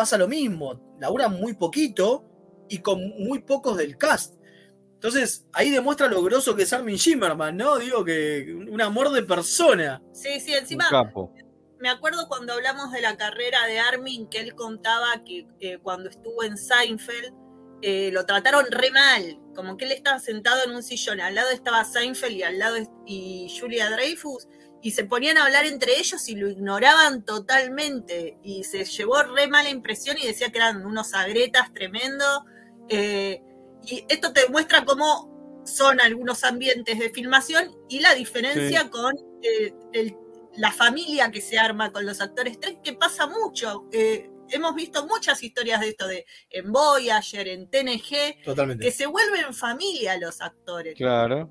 pasa lo mismo, laburan muy poquito y con muy pocos del cast. Entonces, ahí demuestra lo groso que es Armin Shimmerman, ¿no? Digo que un amor de persona. Sí, sí, Un encima capo. me acuerdo cuando hablamos de la carrera de Armin, que él contaba que eh, cuando estuvo en Seinfeld eh, lo trataron re mal, como que él estaba sentado en un sillón, al lado estaba Seinfeld y al lado y Julia Dreyfus, y se ponían a hablar entre ellos y lo ignoraban totalmente, y se llevó re mala impresión y decía que eran unos agretas tremendos, eh, y esto te muestra cómo son algunos ambientes de filmación y la diferencia Sí. con eh, el la familia que se arma con los actores tres, que pasa mucho. Eh, hemos visto muchas historias de esto, de en Voyager, en TNG, Totalmente. que se vuelven familia los actores, Claro.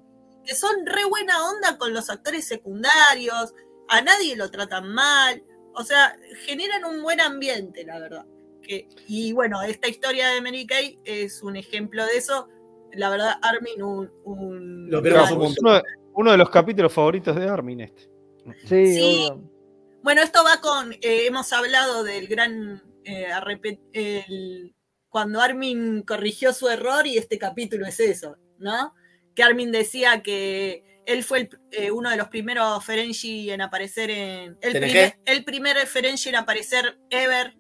Que son re buena onda con los actores secundarios, a nadie lo tratan mal, o sea, generan un buen ambiente, la verdad. Que, y bueno, esta historia de Mary Kay es un ejemplo de eso. La verdad, Armin, un... un Lo gran-. Uno de, uno de los capítulos favoritos de Armin este. Sí, Sí. Bueno, esto va con, eh, hemos hablado del gran, eh, el- cuando Armin corrigió su error y este capítulo es eso, ¿no? Que Armin decía que él fue el, eh, uno de los primeros Ferengi en aparecer en. El ¿TNG? primer, el primer Ferengi en aparecer ever.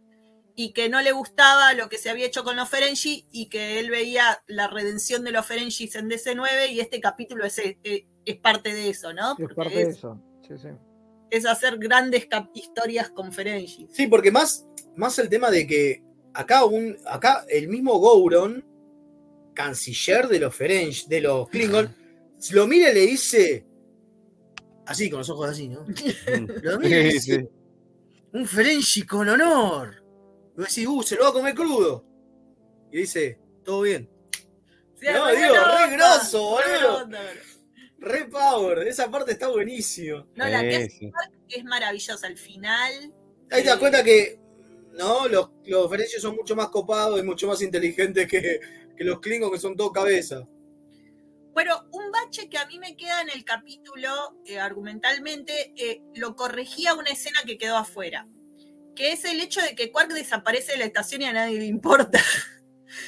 Y que no le gustaba lo que se había hecho con los Ferengi y que él veía la redención de los Ferengis en DC9 y este capítulo es, es, es parte de eso, ¿no? Es Porque parte de es, eso. Sí, sí. es hacer grandes historias con Ferengis. Sí, porque más, más el tema de que acá, un, acá el mismo Gouron, canciller de los Ferengi, de los Klingon, lo mira y le dice, así, con los ojos así, ¿no? Lo mira y le dice, un Ferengi con honor. Y decís, uh, se lo va a comer crudo. Y dice, todo bien. Sí, No, re digo, re onda, grosso, re buena boludo. onda. Re power, esa parte está buenísima. No, la que. Quark es maravillosa. Al final. Ahí te das eh, cuenta que no, los, los Ferengi son mucho más copados y mucho más inteligentes que, que los Klingons que son todo cabeza. Bueno, un bache que a mí me queda en el capítulo, eh, argumentalmente, eh, lo corregía una escena que quedó afuera. Que es el hecho de que Quark desaparece de la estación y a nadie le importa.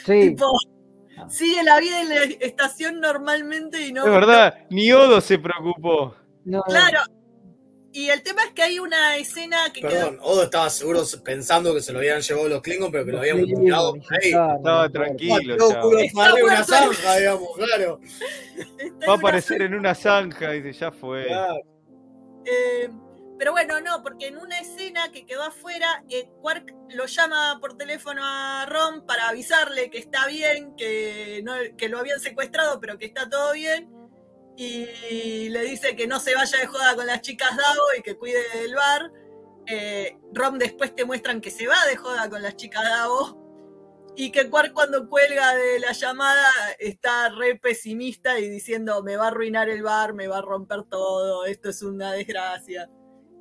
Sí, tipo, sigue la vida en la estación normalmente y no. Es verdad, ni Odo se preocupó. no, Claro. Y el tema es que hay una escena que quedó. Perdón, Odo estaba seguro pensando que se lo habían llevado los Klingons, pero que lo habían Sí, tirado por ahí. no, tranquilo. Arriba una zanja, digamos, claro. Va a aparecer en una zanja, dice, ya fue. Claro. Eh, pero bueno, no, porque en una escena que quedó afuera, eh, Quark lo llama por teléfono a Ron para avisarle que está bien, que, no, que lo habían secuestrado, pero que está todo bien. Y le dice que no se vaya de joda con las chicas Davo y que cuide del bar. Eh, Ron después te muestran que se va de joda con las chicas Davo. Y que Quark cuando cuelga de la llamada está re pesimista y diciendo me va a arruinar el bar, me va a romper todo, esto es una desgracia.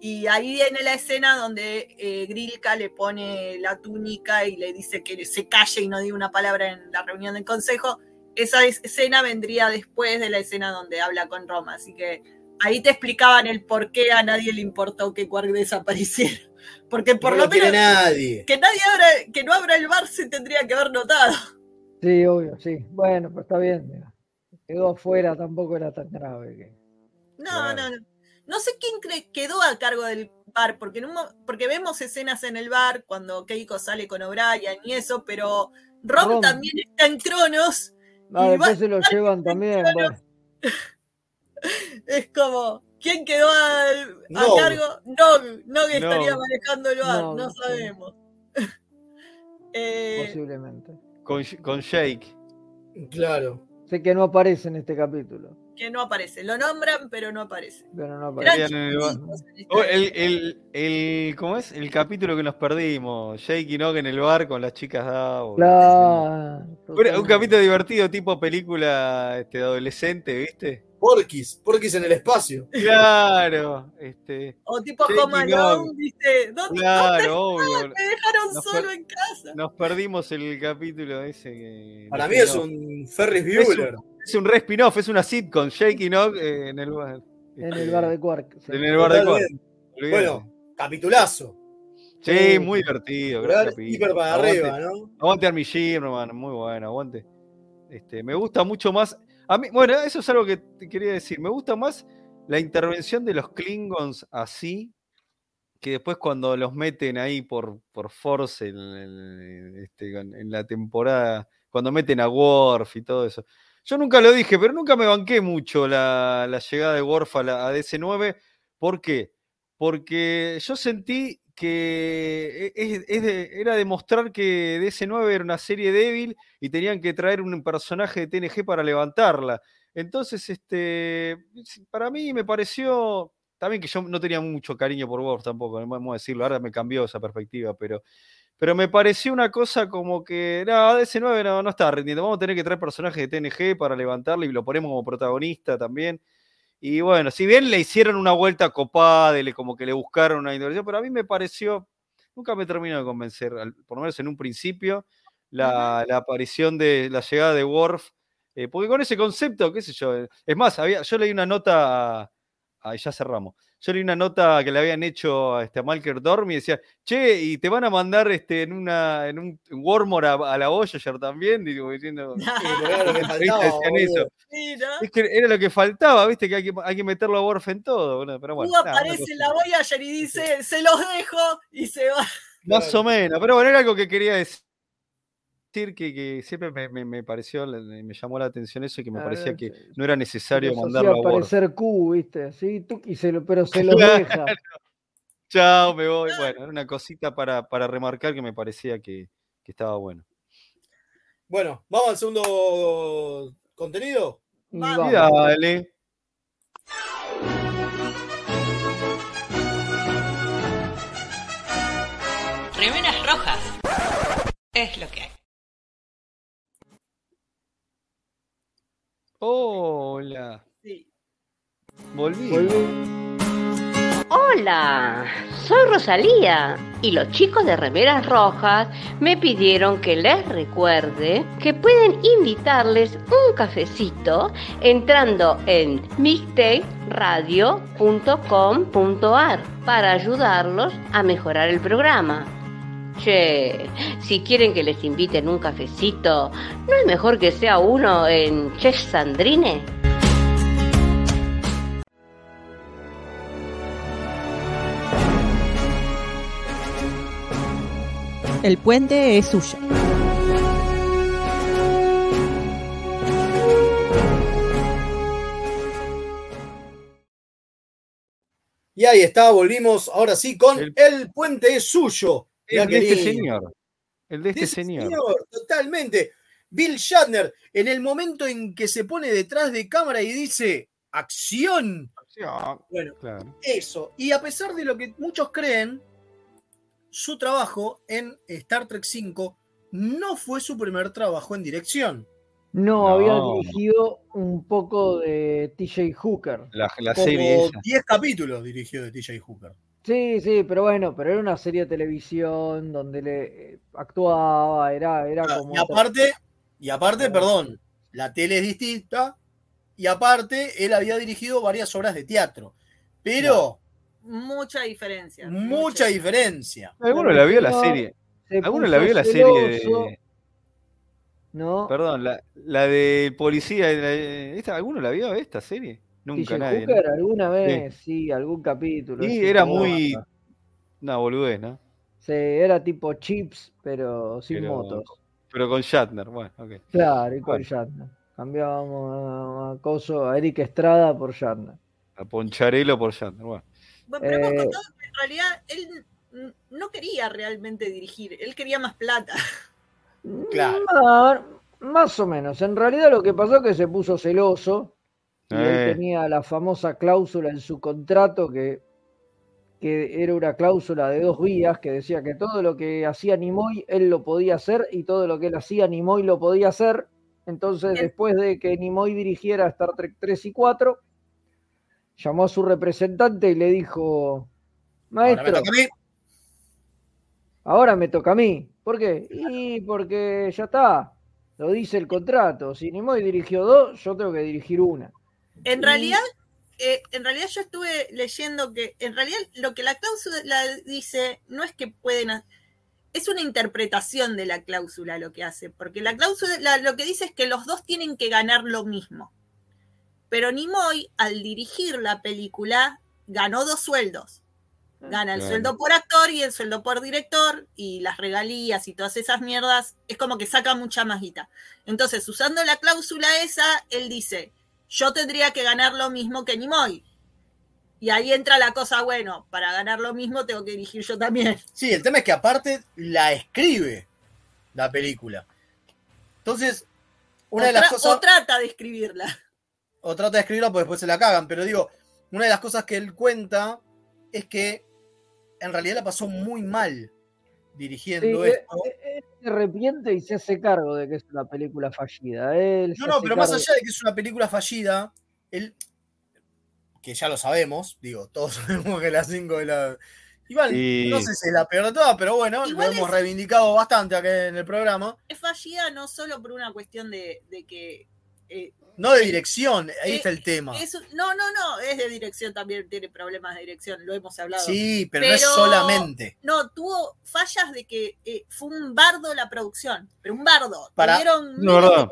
Y ahí viene la escena donde eh, Grilka le pone la túnica y le dice que se calle y no diga una palabra en la reunión del consejo. Esa es- escena vendría después de la escena donde habla con Roma. Así que ahí te explicaban el por qué a nadie le importó que Quark desapareciera. Porque por no lo menos nadie. que nadie abra, que no abra el bar se tendría que haber notado. Sí, obvio, sí. Bueno, pero está bien. mira. Quedó afuera, tampoco era tan grave. Que... No, Claro. no, no. No sé quién quedó a cargo del bar, porque, en un mo- porque vemos escenas en el bar cuando Keiko sale con O'Brien y eso, pero Ron. también está en Cronos. Ah, Y después va- se lo llevan también. Bueno. Es como, ¿quién quedó al- a, Nog. cargo? Nog, Nog estaría Nog. manejando el bar, no sí. sabemos. Eh, Posiblemente. Con, con Jake. Claro. Sé que no aparece en este capítulo. Que no aparece. Lo nombran, pero no aparece. Pero no aparece. en esta Oh, el, el, el- ¿Cómo es? El capítulo que nos perdimos. Jake y Nog en el bar con las chicas. Claro. Un, capítulo divertido, tipo película este, de adolescente, ¿viste? Porquis, Porquis en el espacio. Claro, este, O tipo Home. Alone, ¿viste? ¿Dónde, claro, obvio. me dejaron Nos solo en casa? Nos perdimos el capítulo ese. que- Para mí es un Ferris Es Bueller. Es un re spin-off, es una sitcom, Jake y Nog eh, en el bar. En el bar de Quark. sí. En el bar de Quark. Bueno, capitulazo. sí, muy divertido. gran hiper para Aguante- arriba, ¿no? Aguante Army hermano, muy bueno, aguante. Este, me gusta mucho más. A mí, bueno, eso es algo que te quería decir. Me gusta más la intervención de los Klingons así, que después cuando los meten ahí por, por Force en, en- este, en la temporada, cuando meten a Worf y todo eso. Yo nunca lo dije, pero nunca me banqué mucho la, llegada de Worf a, la, a DC9. ¿Por qué? Porque yo sentí que e- era demostrar que DC9 era una serie débil y tenían que traer un personaje de TNG para levantarla. Entonces, este, para mí me pareció, también que yo no tenía mucho cariño por Worf tampoco, vamos a decirlo, ahora me cambió esa perspectiva, pero, pero me pareció una cosa como que, no, DC9 no, no está rindiendo, vamos a tener que traer personajes de TNG para levantarlo y lo ponemos como protagonista también. Y bueno, si bien le hicieron una vuelta copada, como que le buscaron una intervención, pero a mí me pareció, nunca me terminó de convencer, por lo menos en un principio, la, la aparición de la llegada de Worf, eh, porque con ese concepto, qué sé yo, eh, es más, había, yo leí una nota a, ahí ya cerramos. Yo leí una nota que le habían hecho a, este, a Malker Dorm y decía, che, y te van a mandar este, en, una, en un Wormore a, a la Voyager también, digo, diciendo, Era lo que faltaba, decían eso. Mira. Es que era lo que faltaba, viste, que hay que, hay que meterlo a Worf en todo. boludo, Pero bueno, nada, aparece en la Voyager y dice, se los dejo y se va. Más o menos, pero bueno, era algo que quería decir que, que siempre me, me- me pareció, me llamó la atención eso y que me parecía que sí, no era necesario mandarlo a Worf. parecer Q, ¿viste? Sí, tú, y se lo- pero se Claro. deja. Chao, me voy. Bueno, era una cosita para, para remarcar que me parecía que, que estaba bueno. Bueno, vamos al segundo contenido. Vamos. dale. Remeras rojas. Es lo que hay. Hola. Sí. Volví. Hola, soy Rosalía y los chicos de Remeras Rojas me pidieron que les recuerde que pueden invitarles un cafecito entrando en mixtaperadio.com.ar para ayudarlos a mejorar el programa. Che, si quieren que les inviten un cafecito, ¿no es mejor que sea uno en Chef Sandrine? El puente es suyo. Y ahí está, volvimos ahora sí con El, puente es suyo. El de este señor. El de este De ese señor. Totalmente. Bill Shatner, en el momento en que se pone detrás de cámara y dice acción. Bueno, Claro. eso. Y a pesar de lo que muchos creen, su trabajo en Star Trek V no fue su primer trabajo en dirección. No, No. había dirigido un poco de TJ Hooker. La, la Como serie esa. 10 capítulos dirigió de TJ Hooker. Sí, sí, pero bueno, pero era una serie de televisión donde le eh, actuaba, era, era como. Y aparte, y aparte, perdón, la tele es distinta. Y aparte, él había dirigido varias obras de teatro. Pero Mucha diferencia. mucha diferencia. ¿Alguno la vio la serie? se ¿Alguno la vio la serie de. ¿No? Perdón, la, la del policía. la- esta, ¿Alguno la vio esta serie? Nunca nadie. ¿no? Hooker, alguna vez, sí, algún capítulo. Y sí, era muy. Una boludez, ¿no? Sí, era tipo chips, pero sin Pero- motos. Pero con Shatner, bueno, ok. Claro, y con Bueno. Shatner. Cambiábamos a, a Coso, a Eric Estrada por Shatner. A Poncharelo por Shatner, bueno. Bueno, pero hemos Eh, contado que en realidad él no quería realmente dirigir, él quería más plata. Claro. Ma- más o menos. En realidad lo que pasó es que se puso celoso y él Eh. tenía la famosa cláusula en su contrato que, que era una cláusula de dos vías que decía que todo lo que hacía Nimoy él lo podía hacer y todo lo que él hacía Nimoy lo podía hacer. Entonces, después de que Nimoy dirigiera Star Trek 3 y 4, llamó a su representante y le dijo, Ahora me maestro, toca a mí. Ahora me toca a mí. ¿Por qué? Y porque ya está. Lo dice el contrato. Si Nimoy dirigió dos, yo tengo que dirigir una. En Y- realidad, eh, en realidad yo estuve leyendo que en realidad lo que la cláusula dice no es que pueden es una interpretación de la cláusula lo que hace, porque la cláusula la- lo que dice es que los dos tienen que ganar lo mismo. Pero Nimoy al dirigir la película ganó dos sueldos. Gana el Claro. sueldo por actor y el sueldo por director y las regalías y todas esas mierdas, es como que saca mucha más guita. Entonces, usando la cláusula esa, él dice, yo tendría que ganar lo mismo que Nimoy. Y ahí entra la cosa, bueno, para ganar lo mismo tengo que dirigir yo también. Sí, el tema es que aparte la escribe la película. Entonces, una de las cosas. O trata de escribirla. o trata de escribirla porque después se la cagan, pero digo, una de las cosas que él cuenta es que en realidad la pasó muy mal dirigiendo Sí, esto. él- él se arrepiente y se hace cargo de que es una película fallida. Él No, no, pero más allá de que es una película fallida, él, que ya lo sabemos, digo, todos sabemos que la 5 de la... Igual, no sé si es la peor de todas, pero bueno, Igual lo hemos es- reivindicado bastante acá en el programa. Es fallida no solo por una cuestión de, de que eh, No de dirección, ahí eh, está el tema. es un- no, no, no, es de dirección también, tiene problemas de dirección, lo hemos hablado. Sí, pero, no es solamente. No, tuvo fallas de que eh, fue un bardo la producción, pero un bardo. Para- Tuvieron No, verdad.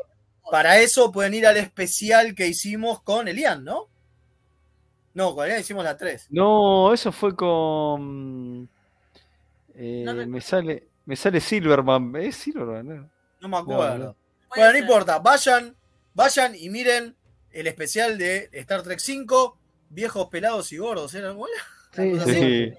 Para eso pueden ir al especial que hicimos con Elian, ¿no? No, con Elian hicimos la 3. No, eso fue con. eh, No me sale. Me sale Silverman. ¿Es Silverman? No, No me acuerdo. no. Bueno, no importa. Vayan, vayan y miren el especial de Star Trek 5. Viejos pelados y gordos. ¿Era ¿Cómo era? Sí, sí.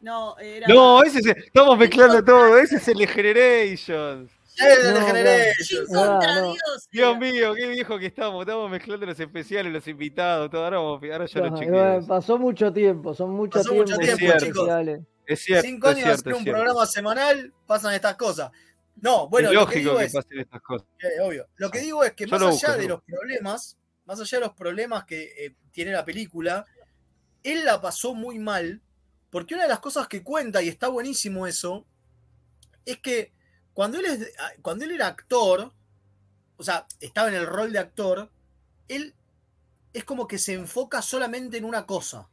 No, era. No, ese es el- estamos mezclando todo. Ese es el de Generations. No, contra Ah, no. Dios. Dios mío, qué viejo que estamos. Estamos mezclando los especiales, los invitados, todo. Ahora, vamos- ahora ya lo No, chequeo. pasó mucho tiempo, son mucho Pasó tiempo. mucho tiempo, chicos. Es cierto, Cinco es años cierto, hacer es un cierto. programa semanal, pasan estas cosas. No, bueno, es lo que digo es, pasen estas cosas. eh, obvio. Lo que digo es que Yo más allá de los problemas, más allá de los problemas que eh, tiene la película, él la pasó muy mal, porque una de las cosas que cuenta, y está buenísimo eso, es que cuando él, es, ah, cuando él era actor, o sea, estaba en el rol de actor, él es como que se enfoca solamente en una cosa.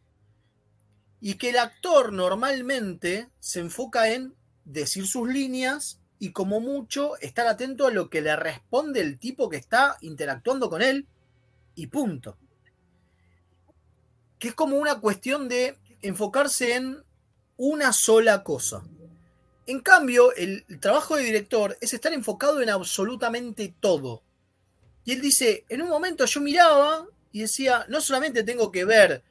Y que el actor normalmente se enfoca en decir sus líneas y como mucho estar atento a lo que le responde el tipo que está interactuando con él y punto. Que es como una cuestión de enfocarse en una sola cosa. En cambio, el, trabajo de director es estar enfocado en absolutamente todo. Y él dice, en un momento yo miraba y decía, no solamente tengo que ver,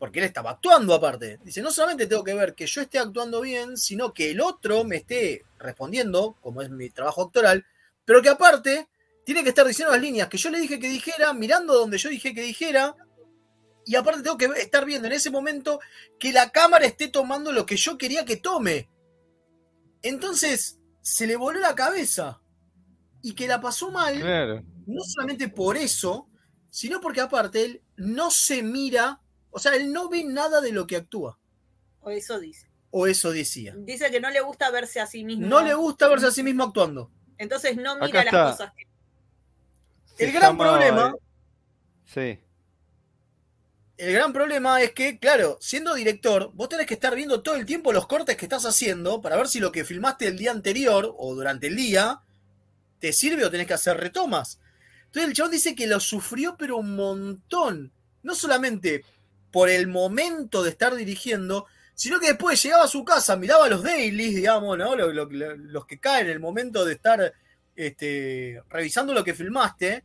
porque él estaba actuando aparte, dice, no solamente tengo que ver que yo esté actuando bien, sino que el otro me esté respondiendo, como es mi trabajo actoral, pero que aparte tiene que estar diciendo las líneas que yo le dije que dijera, mirando donde yo dije que dijera, y aparte tengo que estar viendo en ese momento que la cámara esté tomando lo que yo quería que tome. Entonces, se le voló la cabeza. Y que la pasó mal, Claro. no solamente por eso, sino porque aparte él no se mira, o sea, él no ve nada de lo que actúa. O eso dice. O eso decía. Dice que no le gusta verse a sí mismo. No le gusta verse a sí mismo actuando. Entonces no Acá mira las está. cosas que. Se El gran problema, eh, Sí. el gran problema es que, claro, siendo director, vos tenés que estar viendo todo el tiempo los cortes que estás haciendo para ver si lo que filmaste el día anterior o durante el día te sirve o tenés que hacer retomas. Entonces el chabón dice que lo sufrió pero un montón. No solamente por el momento de estar dirigiendo, sino que después llegaba a su casa, miraba los dailies, digamos, ¿no? Lo- lo- lo- los que caen en el momento de estar este, revisando lo que filmaste,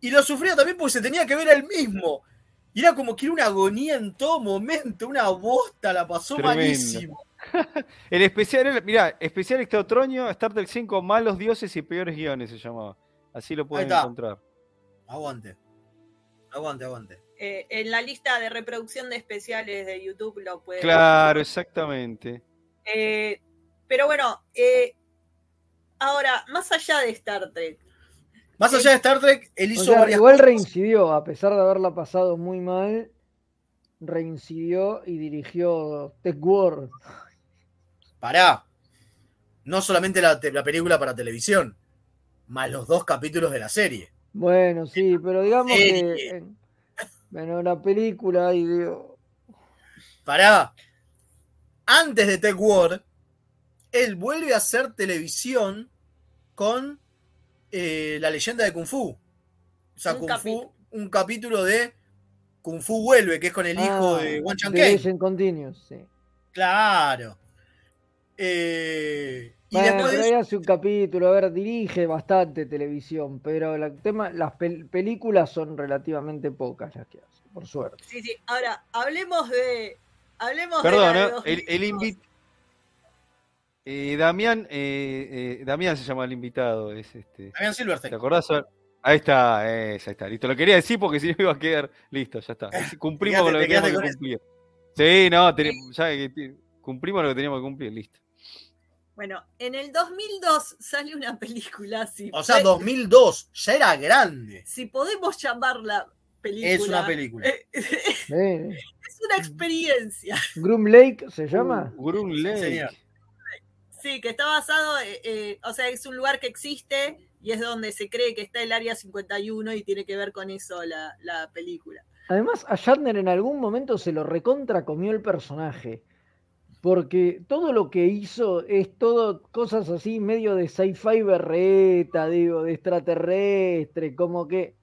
y lo sufría también porque se tenía que ver a él mismo. Y era como que era una agonía en todo momento, una bosta, la pasó Tremendo. malísimo. El especial, mirá, especial este otoño, Star Trek 5, malos dioses y peores guiones se llamaba. Así lo pueden encontrar. Aguante. Aguante, aguante. Eh, en la lista de reproducción de especiales de YouTube lo puede Claro, exactamente. Eh, pero bueno, eh, ahora, más allá de Star Trek, Más allá de Star Trek, él O hizo sea, varias igual cosas. reincidió, a pesar de haberla pasado muy mal, reincidió y dirigió Tech World. Pará. No solamente la, película para televisión, más los dos capítulos de la serie. Bueno, sí, pero digamos Serie. que en, bueno, la película y digo, Pará. Antes de Tech War, él vuelve a hacer televisión con eh, la leyenda de Kung Fu. O sea, Un Kung capítulo. Fu, un capítulo de Kung Fu vuelve, que es con el hijo ah, de Wan Chan The Kane. Legend Continues, sí. Claro. Eh, y Bueno, después pero ahí hace un capítulo, a ver, dirige bastante televisión, pero el tema, las pel- películas son relativamente pocas las que hace, por suerte. sí, sí, ahora hablemos de. Hablemos Perdón, de ¿eh? de el, el minutos. invi- eh, Damián, eh, eh, Damián se llama el invitado. Es este. Damián Silverstein. ¿Te acordás? Ahí está, esa está, listo. Lo quería decir porque si no iba a quedar listo, ya está. Cumplimos con lo que teníamos que cumplir. Sí, no, teníamos- ya cumplimos lo que teníamos que cumplir, listo. Bueno, en el 2002 sale una película así. O sea, 2002, ya era grande. Si podemos llamarla película. Es una película. eh, Eh, es una experiencia. Groom Lake se llama. Gurun Lake. señor. Sí, que está basado, eh, eh, o sea, es un lugar que existe y es donde se cree que está el área 51 y tiene que ver con eso la, la película. Además, a Shatner en algún momento se lo recontra comió el personaje. Porque todo lo que hizo es todo cosas así, medio de sci-fi berreta, digo, de extraterrestre, como que.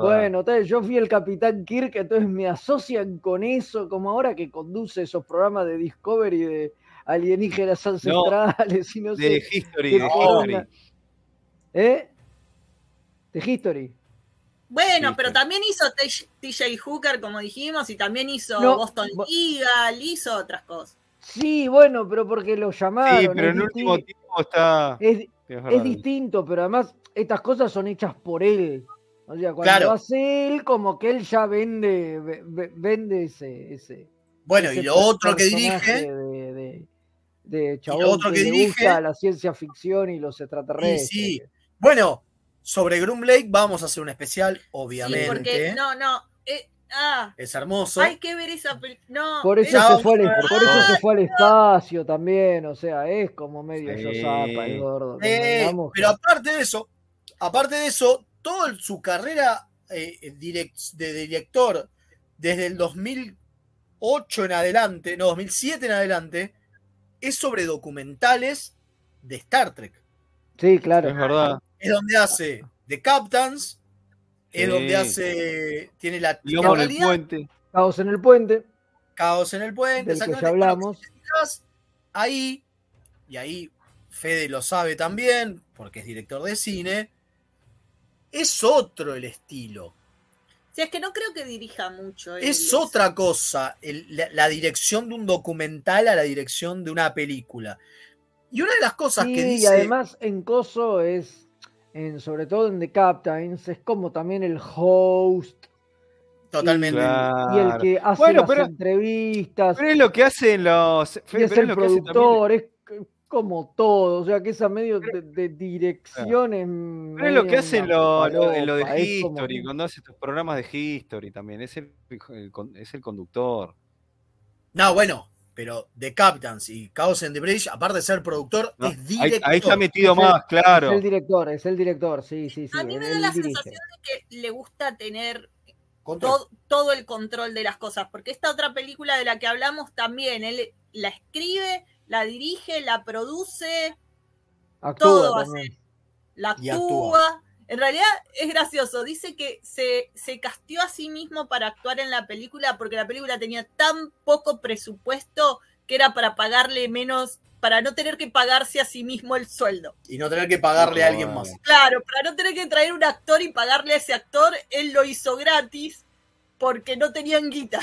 Bueno, tal, yo fui el Capitán Kirk, entonces me asocian con eso, como ahora que conduce esos programas de Discovery de alienígenas ancestrales y no de sé. History, qué de. History. ¿Eh? De History. Bueno, Sí, pero sí. también hizo TJ Hooker, como dijimos, y también hizo No, Boston bo- Legal, hizo otras cosas. Sí, bueno, pero porque lo llamaron. Sí, pero es en el último tiempo está. Es, es es verdad. distinto, pero además estas cosas son hechas por él. O sea, cuando Claro. hace él, como que él ya vende, ve- ve- vende ese, ese. Bueno, ese y lo otro que dirige, De, de, de y chabón lo otro que, que le dirige, gusta la ciencia ficción y los y extraterrestres. sí. Bueno, sobre Groom Lake vamos a hacer un especial, Sí, obviamente. porque no, no. eh, ah, Es hermoso. hay que ver esa película. No, Por eso, es- se fue, al, por eso se Ay, fue al espacio también, o sea, es como medio Sí. yo zapa el gordo. Eh, pero aparte de eso, aparte de eso, toda su carrera eh, direct- de director desde el 2008 en adelante, no, 2007 en adelante, es sobre documentales de Star Trek. Sí, claro. Es verdad. Es donde hace The Captains, es Sí. donde hace, tiene la Y luego en el puente. Caos en el puente, Caos en el Puente, del que ya hablamos. ahí, y ahí Fede lo sabe también, porque es director de cine, es otro el estilo. Sí, es que no creo que dirija mucho. él, Es otra cosa el- la, la dirección de un documental a la dirección de una película. Y una de las cosas Sí, que y dice. además en Coso es, en, sobre todo en The Captains, es como también el host Totalmente. y el que hace Bueno, las pero- entrevistas Pero es lo que hacen los. y es el también- productor, es como todo, o sea que esa medio de, de dirección es Pero es lo que hacen lo, lo- en lo de como- History, cuando hace estos programas de History también. Es el, es el conductor. No, bueno, pero The Captains y Chaos in the Bridge, aparte de ser productor, No, es director. ahí está metido Es el- más, claro. Es el director, es el director, sí, sí, sí. A mí me da la dirige. sensación de que le gusta tener Control. todo, todo el control de las cosas, porque esta otra película de la que hablamos también, él la escribe, la dirige, la produce, Actúa todo hace. la actúa. En realidad es gracioso, dice que se, se castió a sí mismo para actuar en la película porque la película tenía tan poco presupuesto que era para pagarle menos, para no tener que pagarse a sí mismo el sueldo. Y no tener que pagarle a alguien más. Claro, para no tener que traer un actor y pagarle a ese actor, él lo hizo gratis porque no tenían guita.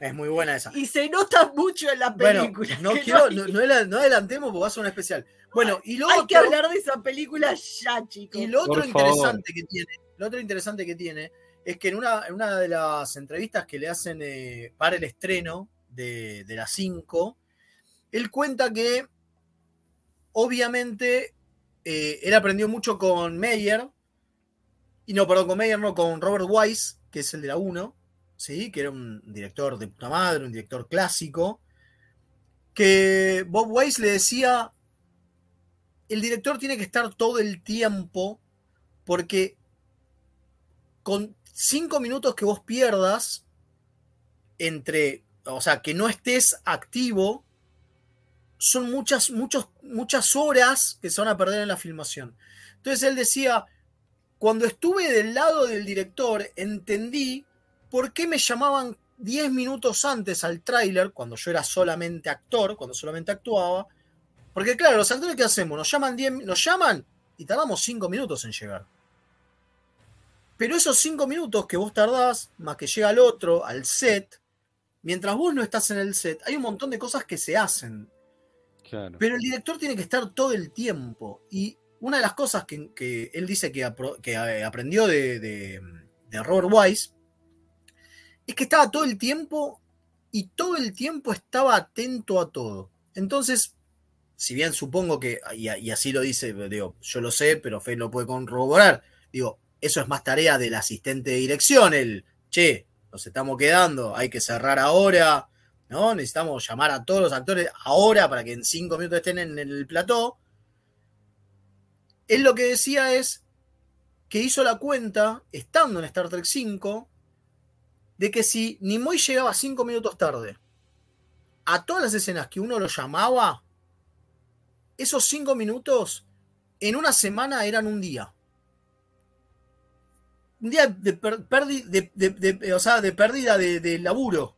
Es muy buena esa. Y se nota mucho en la Bueno, película. no que quiero, no, no no adelantemos porque va a ser un especial. Bueno, y lo hay otro, que hablar de esa película ya, chicos. y lo otro Por favor. interesante que tiene, lo otro interesante que tiene es que en una, en una de las entrevistas que le hacen eh, para el estreno de, de las 5, él cuenta que obviamente eh, él aprendió mucho con Meyer, y no, perdón, con Meyer, no, con Robert Wise, que es el de la 1, ¿sí? que era un director de puta madre, un director clásico, que Bob Wise le decía, el director tiene que estar todo el tiempo, porque con cinco minutos que vos pierdas entre, o sea, que no estés activo, son muchas, muchos, muchas horas que se van a perder en la filmación. Entonces él decía, cuando estuve del lado del director, entendí por qué me llamaban 10 minutos antes al tráiler, cuando yo era solamente actor, cuando solamente actuaba. Porque claro, los actores que hacemos, nos llaman 10, nos llaman y tardamos 5 minutos en llegar. Pero esos 5 minutos que vos tardás, más que llega el otro, al set, mientras vos no estás en el set, hay un montón de cosas que se hacen. Claro. Pero el director tiene que estar todo el tiempo. Y una de las cosas que, que él dice que, apro- que, eh, aprendió de, de, de Robert Wise es que estaba todo el tiempo y todo el tiempo estaba atento a todo. Entonces, si bien supongo que, y, así lo dice, digo, yo lo sé, pero Fe lo puede corroborar, digo, eso es más tarea del asistente de dirección, el, che, nos estamos quedando, hay que cerrar ahora, ¿no? Necesitamos llamar a todos los actores ahora para que en cinco minutos estén en el plató. él lo que decía es que hizo la cuenta, estando en Star Trek 5, de que si Nimoy llegaba cinco minutos tarde a todas las escenas que uno lo llamaba, esos cinco minutos en una semana eran un día. Un día de, de, de, o sea, de pérdida de, laburo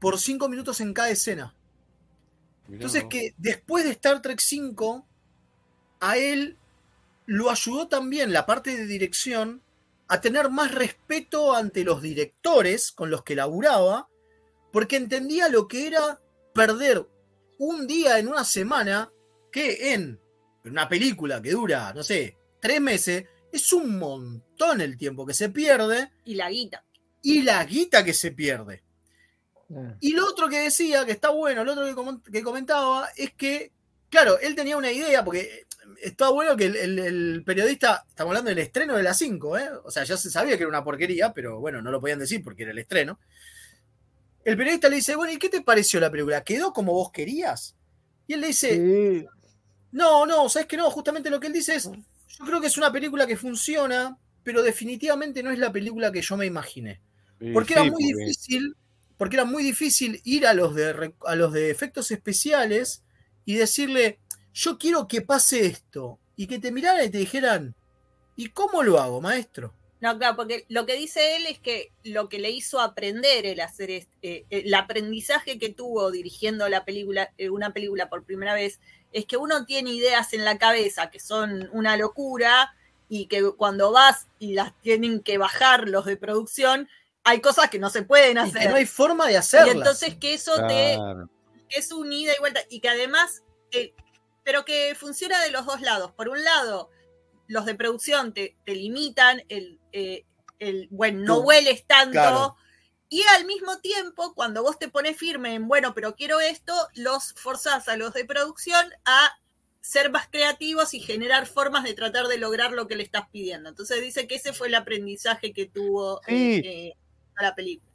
por cinco minutos en cada escena. Entonces que después de Star Trek 5, a él lo ayudó también la parte de dirección a tener más respeto ante los directores con los que laburaba, porque entendía lo que era perder un día en una semana que en una película que dura, no sé, tres meses, es un montón el tiempo que se pierde. Y la guita. Y la guita que se pierde. Ah. Y lo otro que decía, que está bueno, lo otro que comentaba, es que, claro, él tenía una idea, porque está bueno que el, periodista, estamos hablando del estreno de las 5, ¿eh? o sea, ya se sabía que era una porquería, pero bueno, no lo podían decir porque era el estreno. El periodista le dice, bueno, ¿y qué te pareció la película? ¿Quedó como vos querías? Y él le dice, no, no, sabes que no, justamente lo que él dice es, yo creo que es una película que funciona, pero definitivamente no es la película que yo me imaginé. Porque era muy difícil porque era muy difícil ir a los de, a los de efectos especiales y decirle, yo quiero que pase esto, y que te miraran y te dijeran, ¿y cómo lo hago, maestro? No, claro, porque lo que dice él es que lo que le hizo aprender el hacer eh, el aprendizaje que tuvo dirigiendo la película, eh, una película por primera vez, es que uno tiene ideas en la cabeza que son una locura y que cuando vas y las tienen que bajar los de producción, hay cosas que no se pueden hacer. no hay forma de hacerlas. Y entonces que eso te es un ida y vuelta y que además, eh, pero que funciona de los dos lados. Por un lado, los de producción te, te limitan, el, eh, el, bueno, no hueles tanto. Y al mismo tiempo, cuando vos te pones firme en, bueno, pero quiero esto, los forzás a los de producción a ser más creativos y generar formas de tratar de lograr lo que le estás pidiendo. Entonces dice que ese fue el aprendizaje que tuvo eh, la película.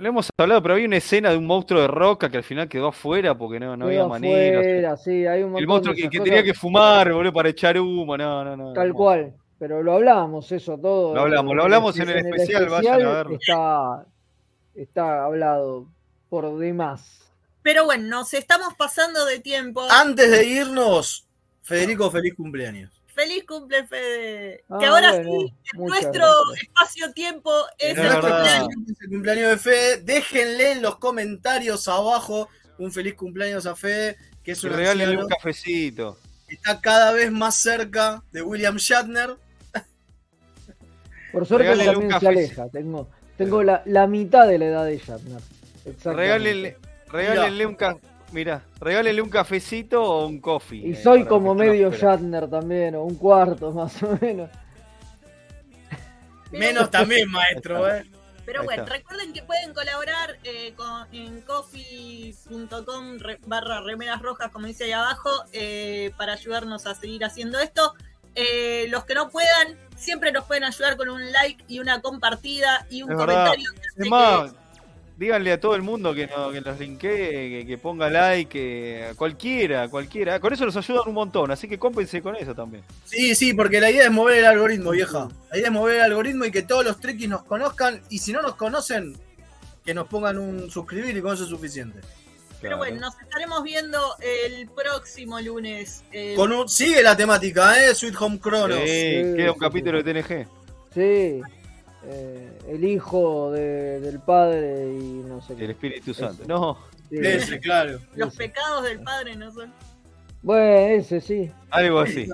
Lo hemos hablado, pero había una escena de un monstruo de roca que al final quedó afuera porque no, no había manera. sí, hay un el monstruo que, tenía que fumar, boludo, para echar humo, no, no, no. Tal cual, pero lo hablamos eso todo. Lo hablamos, lo hablamos en, el, especial, vayan a verlo. Está, está hablado por demás. Pero bueno, nos estamos pasando de tiempo. Antes de irnos, Federico, feliz cumpleaños. Feliz cumple, Fede. que ah, ahora sí, nuestro espacio-tiempo es el cumpleaños. de Fede. Déjenle en los comentarios abajo un feliz cumpleaños a Fede. Que es un Regálenle un cafecito. Está cada vez más cerca de William Shatner. Por suerte también se aleja. Tengo, tengo la, la, mitad de la edad de Shatner. Regálenle, regálenle un cafecito Mira, regálele un cafecito o un coffee. Y eh, soy como medio Shatner también, o un cuarto más o menos. Menos también, maestro, ¿eh? Pero bueno, recuerden que pueden colaborar eh, en coffee.com barra remeras rojas, como dice ahí abajo, eh, para ayudarnos a seguir haciendo esto. Los que no puedan, siempre nos pueden ayudar con un like y una compartida y un comentario. Díganle a todo el mundo que, que los linkee, que, ponga like, que cualquiera, cualquiera. Con eso nos ayudan un montón, así que cómpense con eso también. Sí, sí, porque la idea es mover el algoritmo, vieja. La idea es mover el algoritmo y que todos los trekkies nos conozcan. Y si no nos conocen, que nos pongan un suscribir y con eso es suficiente. Pero bueno, nos estaremos viendo el próximo lunes. Con sigue la temática, ¿eh? Sweet Home Chronos. Sí, queda un capítulo de TNG. Sí. Eh, el hijo del padre y no sé qué. El Espíritu Santo. No. Ese, claro. Los pecados del padre no son. Bueno, ese sí. Algo así.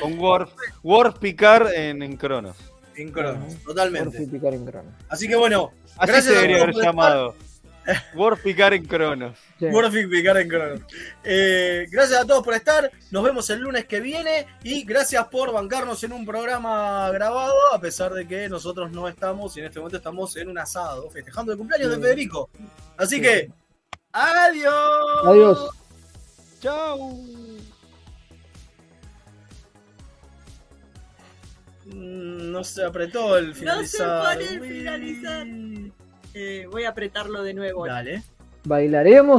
Con Worf, Worf Picar en, en Cronos. En Cronos, totalmente. Worf Picar en Cronos. Así que bueno. Así se debería haber llamado. Worf Picar en Cronos. Picar en Cronos. Eh, gracias a todos por estar. Nos vemos el lunes que viene. Y gracias por bancarnos en un programa grabado. A pesar de que nosotros no estamos y en este momento estamos en un asado festejando el cumpleaños de Federico. Así que. Adiós. Adiós. Chao. Mm, no se apretó el finalizar. No se finalizar. Eh, voy a apretarlo de nuevo. Dale. Bailaremos